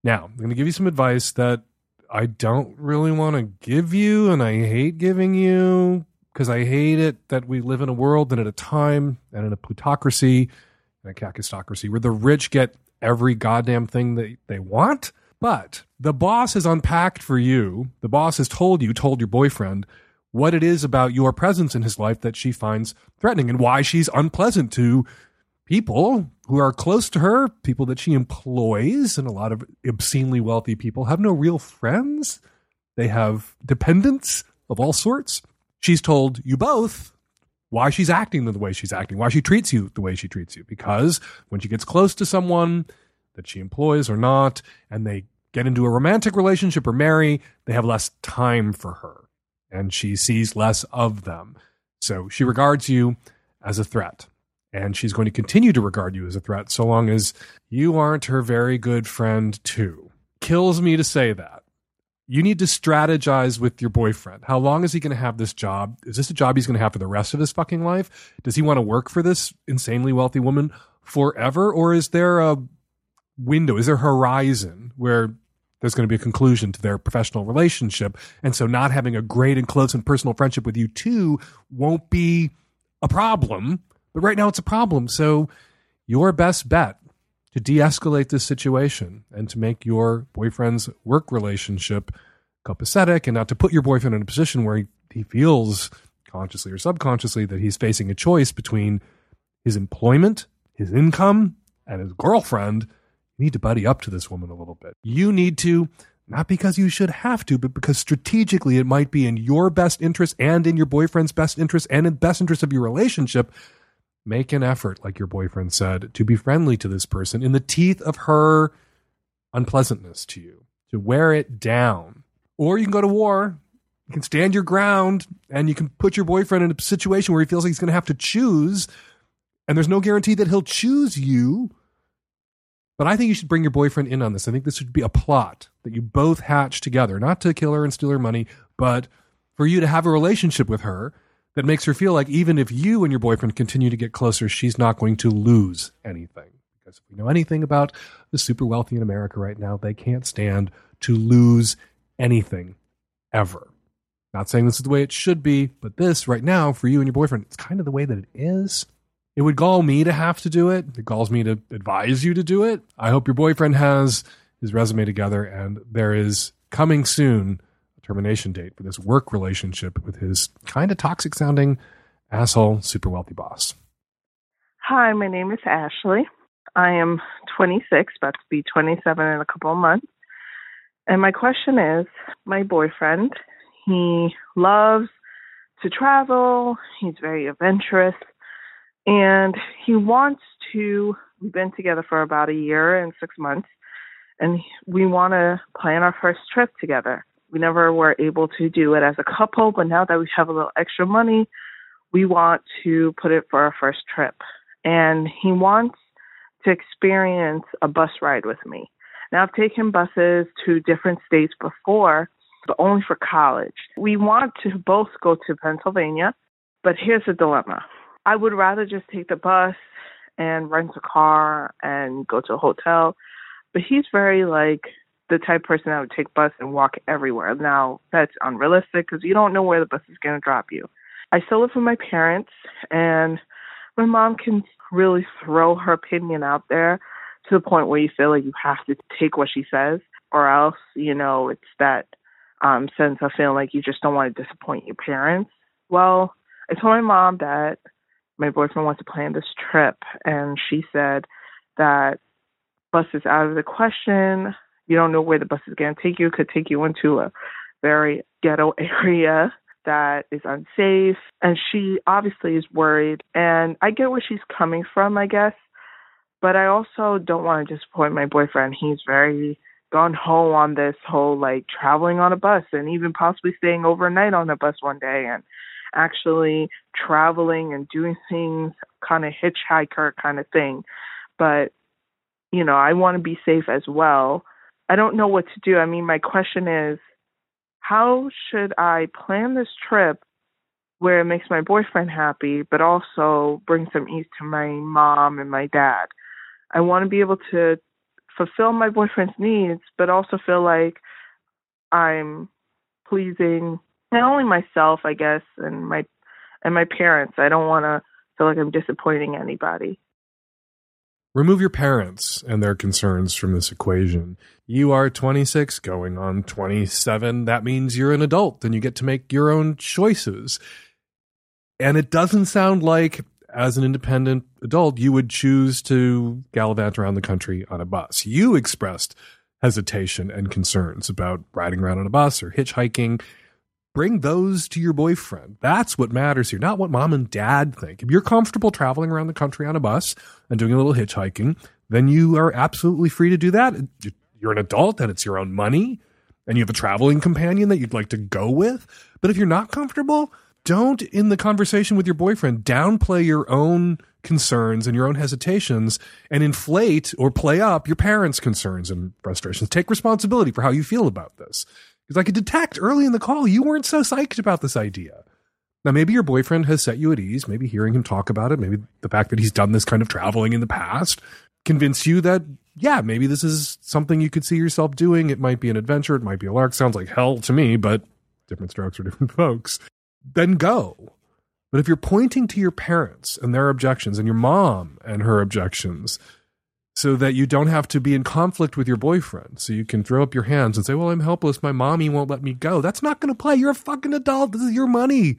Now, I'm going to give you some advice that I don't really want to give you and I hate giving you because I hate it that we live in a world and at a time and in a plutocracy and a kakistocracy where the rich get every goddamn thing that they want. But the boss has unpacked for you, the boss has told you, told your boyfriend, what it is about your presence in his life that she finds threatening and why she's unpleasant to people who are close to her, people that she employs, and a lot of obscenely wealthy people have no real friends. They have dependents of all sorts. She's told you both why she's acting the way she's acting, why she treats you the way she treats you. Because when she gets close to someone that she employs or not, and they get into a romantic relationship or marry, they have less time for her and she sees less of them. So she regards you as a threat. And she's going to continue to regard you as a threat so long as you aren't her very good friend, too. Kills me to say that you need to strategize with your boyfriend. How long is he going to have this job? Is this a job he's going to have for the rest of his fucking life? Does he want to work for this insanely wealthy woman forever? Or is there a window? Is there a horizon where there's going to be a conclusion to their professional relationship? And so not having a great and close and personal friendship with you too won't be a problem. But right now it's a problem. So your best bet to de escalate this situation and to make your boyfriend's work relationship copacetic and not to put your boyfriend in a position where he, he feels consciously or subconsciously that he's facing a choice between his employment, his income, and his girlfriend. You need to buddy up to this woman a little bit. You need to, not because you should have to, but because strategically it might be in your best interest and in your boyfriend's best interest and in the best interest of your relationship make an effort, like your boyfriend said, to be friendly to this person in the teeth of her unpleasantness to you, to wear it down. Or you can go to war. You can stand your ground and you can put your boyfriend in a situation where he feels like he's going to have to choose. And there's no guarantee that he'll choose you. But I think you should bring your boyfriend in on this. I think this should be a plot that you both hatch together, not to kill her and steal her money, but for you to have a relationship with her that makes her feel like even if you and your boyfriend continue to get closer, she's not going to lose anything. Because if we know anything about the super wealthy in America right now, they can't stand to lose anything ever. Not saying this is the way it should be, but this right now for you and your boyfriend, it's kind of the way that it is. It would gall me to have to do it. It galls me to advise you to do it. I hope your boyfriend has his resume together and there is coming soon a termination date for this work relationship with his kind of toxic sounding asshole super wealthy boss. Hi, my name is Ashley. I am 26, about to be 27 in a couple of months. And my question is my boyfriend, he loves to travel, he's very adventurous, and he wants to. We've been together for about a year and six months, and we want to plan our first trip together. We never were able to do it as a couple, but now that we have a little extra money, we want to put it for our first trip. And he wants to experience a bus ride with me. Now, I've taken buses to different states before, but only for college. We want to both go to Pennsylvania, but here's the dilemma. I would rather just take the bus and rent a car and go to a hotel, but he's very like, the type person that would take bus and walk everywhere. Now that's unrealistic because you don't know where the bus is going to drop you. I still live with my parents, and my mom can really throw her opinion out there to the point where you feel like you have to take what she says, or else you know it's that um sense of feeling like you just don't want to disappoint your parents. Well, I told my mom that my boyfriend wants to plan this trip, and she said that bus is out of the question. You don't know where the bus is going to take you. It could take you into a very ghetto area that is unsafe. And she obviously is worried. And I get where she's coming from, I guess. But I also don't want to disappoint my boyfriend. He's very gone home on this whole like traveling on a bus and even possibly staying overnight on a bus one day and actually traveling and doing things kind of hitchhiker kind of thing. But you know, I want to be safe as well. I don't know what to do. I mean, my question is how should I plan this trip where it makes my boyfriend happy, but also bring some ease to my mom and my dad? I want to be able to fulfill my boyfriend's needs, but also feel like I'm pleasing not only myself, I guess, and my and my parents. I don't want to feel like I'm disappointing anybody. Remove your parents and their concerns from this equation. You are 26, going on 27. That means you're an adult and you get to make your own choices. And it doesn't sound like, as an independent adult, you would choose to gallivant around the country on a bus. You expressed hesitation and concerns about riding around on a bus or hitchhiking bring those to your boyfriend. That's what matters here, not what mom and dad think. If you're comfortable traveling around the country on a bus and doing a little hitchhiking, then you are absolutely free to do that. You're an adult and it's your own money and you have a traveling companion that you'd like to go with. But if you're not comfortable, don't in the conversation with your boyfriend downplay your own concerns and your own hesitations and inflate or play up your parents' concerns and frustrations. Take responsibility for how you feel about this. Because I could detect early in the call you weren't so psyched about this idea. Now, maybe your boyfriend has set you at ease. Maybe hearing him talk about it, maybe the fact that he's done this kind of traveling in the past convince you that, yeah, maybe this is something you could see yourself doing. It might be an adventure. It might be a lark. Sounds like hell to me, but different strokes for different folks. Then go. But if you're pointing to your parents and their objections and your mom and her objections, so that you don't have to be in conflict with your boyfriend. So you can throw up your hands and say, Well, I'm helpless. My mommy won't let me go. That's not going to play. You're a fucking adult. This is your money,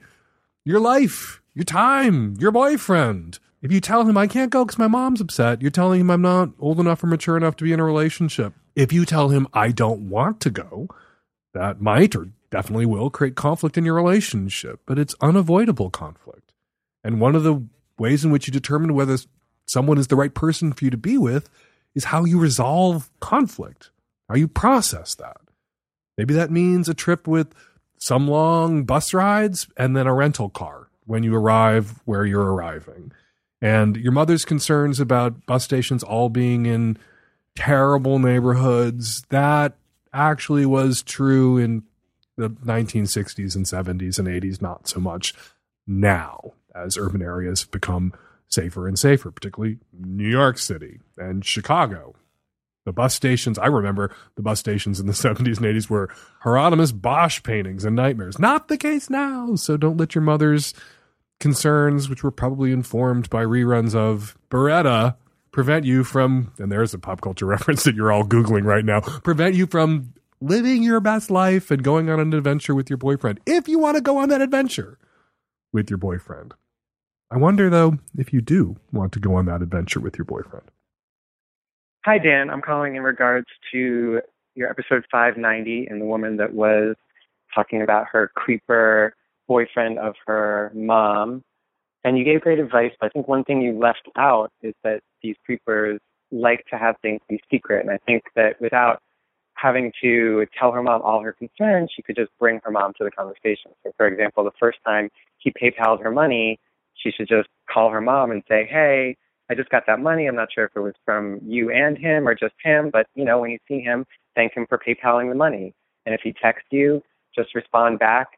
your life, your time, your boyfriend. If you tell him I can't go because my mom's upset, you're telling him I'm not old enough or mature enough to be in a relationship. If you tell him I don't want to go, that might or definitely will create conflict in your relationship, but it's unavoidable conflict. And one of the ways in which you determine whether someone is the right person for you to be with is how you resolve conflict, how you process that. Maybe that means a trip with some long bus rides and then a rental car when you arrive where you're arriving. And your mother's concerns about bus stations all being in terrible neighborhoods, that actually was true in the 1960s and 70s and 80s, not so much now as urban areas have become safer and safer, particularly New York City and Chicago. The bus stations, I remember the bus stations in the 70s and 80s were Hieronymus Bosch paintings and nightmares. Not the case now. So don't let your mother's concerns, which were probably informed by reruns of Baretta, prevent you from, and there's a pop culture reference that you're all Googling right now, prevent you from living your best life and going on an adventure with your boyfriend. If you want to go on that adventure with your boyfriend. I wonder, though, if you do want to go on that adventure with your boyfriend. Hi, Dan. I'm calling in regards to your episode 590 and the woman that was talking about her creeper boyfriend of her mom. And you gave great advice, but I think one thing you left out is that these creepers like to have things be secret. And I think that without having to tell her mom all her concerns, she could just bring her mom to the conversation. So, for example, the first time he PayPal'd her money, she should just call her mom and say, "Hey, I just got that money. I'm not sure if it was from you and him or just him, but you know, when you see him, thank him for PayPaling the money. And if he texts you, just respond back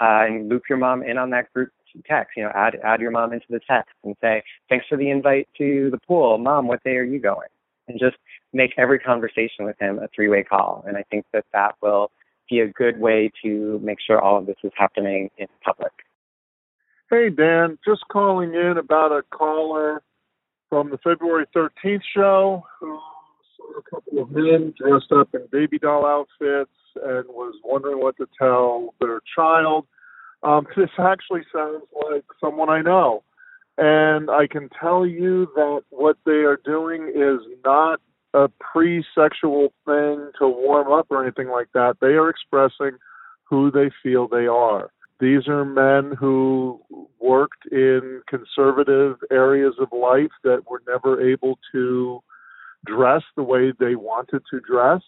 uh, and loop your mom in on that group text. You know, add add your mom into the text and say, "Thanks for the invite to the pool, mom. What day are you going?" And just make every conversation with him a three-way call. And I think that that will be a good way to make sure all of this is happening in public. Hey, Dan, just calling in about a caller from the February 13th show who saw a couple of men dressed up in baby doll outfits and was wondering what to tell their child. Um, this actually sounds like someone I know. And I can tell you that what they are doing is not a pre sexual thing to warm up or anything like that. They are expressing who they feel they are. These are men who worked in conservative areas of life that were never able to dress the way they wanted to dress.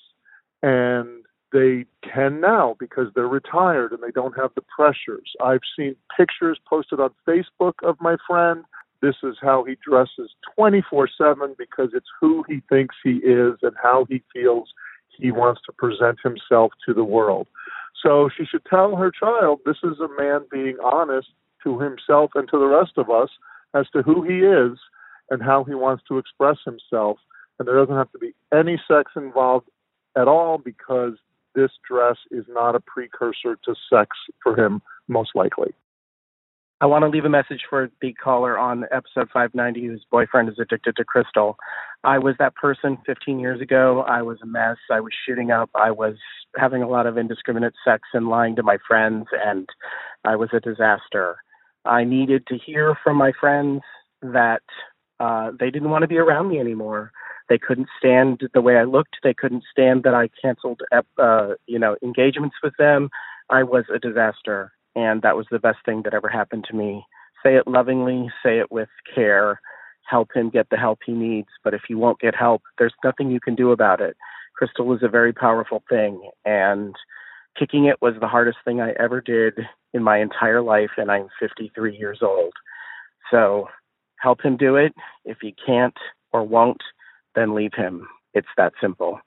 And they can now because they're retired and they don't have the pressures. I've seen pictures posted on Facebook of my friend this is how he dresses 24 7 because it's who he thinks he is and how he feels he wants to present himself to the world. So she should tell her child this is a man being honest to himself and to the rest of us as to who he is and how he wants to express himself. And there doesn't have to be any sex involved at all because this dress is not a precursor to sex for him, most likely. I want to leave a message for the caller on episode 590 whose boyfriend is addicted to crystal. I was that person 15 years ago. I was a mess. I was shooting up. I was having a lot of indiscriminate sex and lying to my friends, and I was a disaster. I needed to hear from my friends that uh, they didn't want to be around me anymore. They couldn't stand the way I looked. They couldn't stand that I canceled, uh, you know, engagements with them. I was a disaster, and that was the best thing that ever happened to me. Say it lovingly, say it with care, help him get the help he needs. But if you won't get help, there's nothing you can do about it. Crystal is a very powerful thing, and kicking it was the hardest thing I ever did in my entire life, and I'm 53 years old. So help him do it. If he can't or won't, then leave him. It's that simple.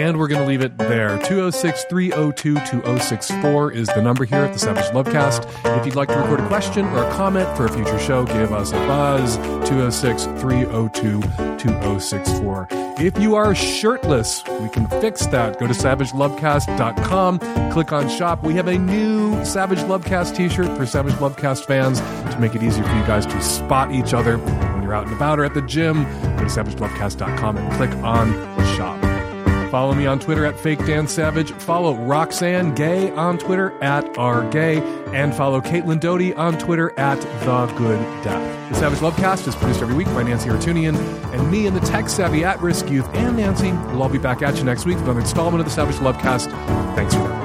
And we're going to leave it there. 206 302 2064 is the number here at the Savage Lovecast. If you'd like to record a question or a comment for a future show, give us a buzz. 206 302 2064. If you are shirtless, we can fix that. Go to savagelovecast.com, click on shop. We have a new Savage Lovecast t shirt for Savage Lovecast fans to make it easier for you guys to spot each other when you're out and about or at the gym. Go to savagelovecast.com and click on shop. Follow me on Twitter at Fake Dan Savage. Follow Roxane Gay on Twitter at RGay. And follow Caitlin Doughty on Twitter at The Good Death. The Savage Lovecast is produced every week by Nancy Artunian and me and the tech savvy at risk youth and Nancy. We'll all be back at you next week with another installment of the Savage Lovecast. Thanks for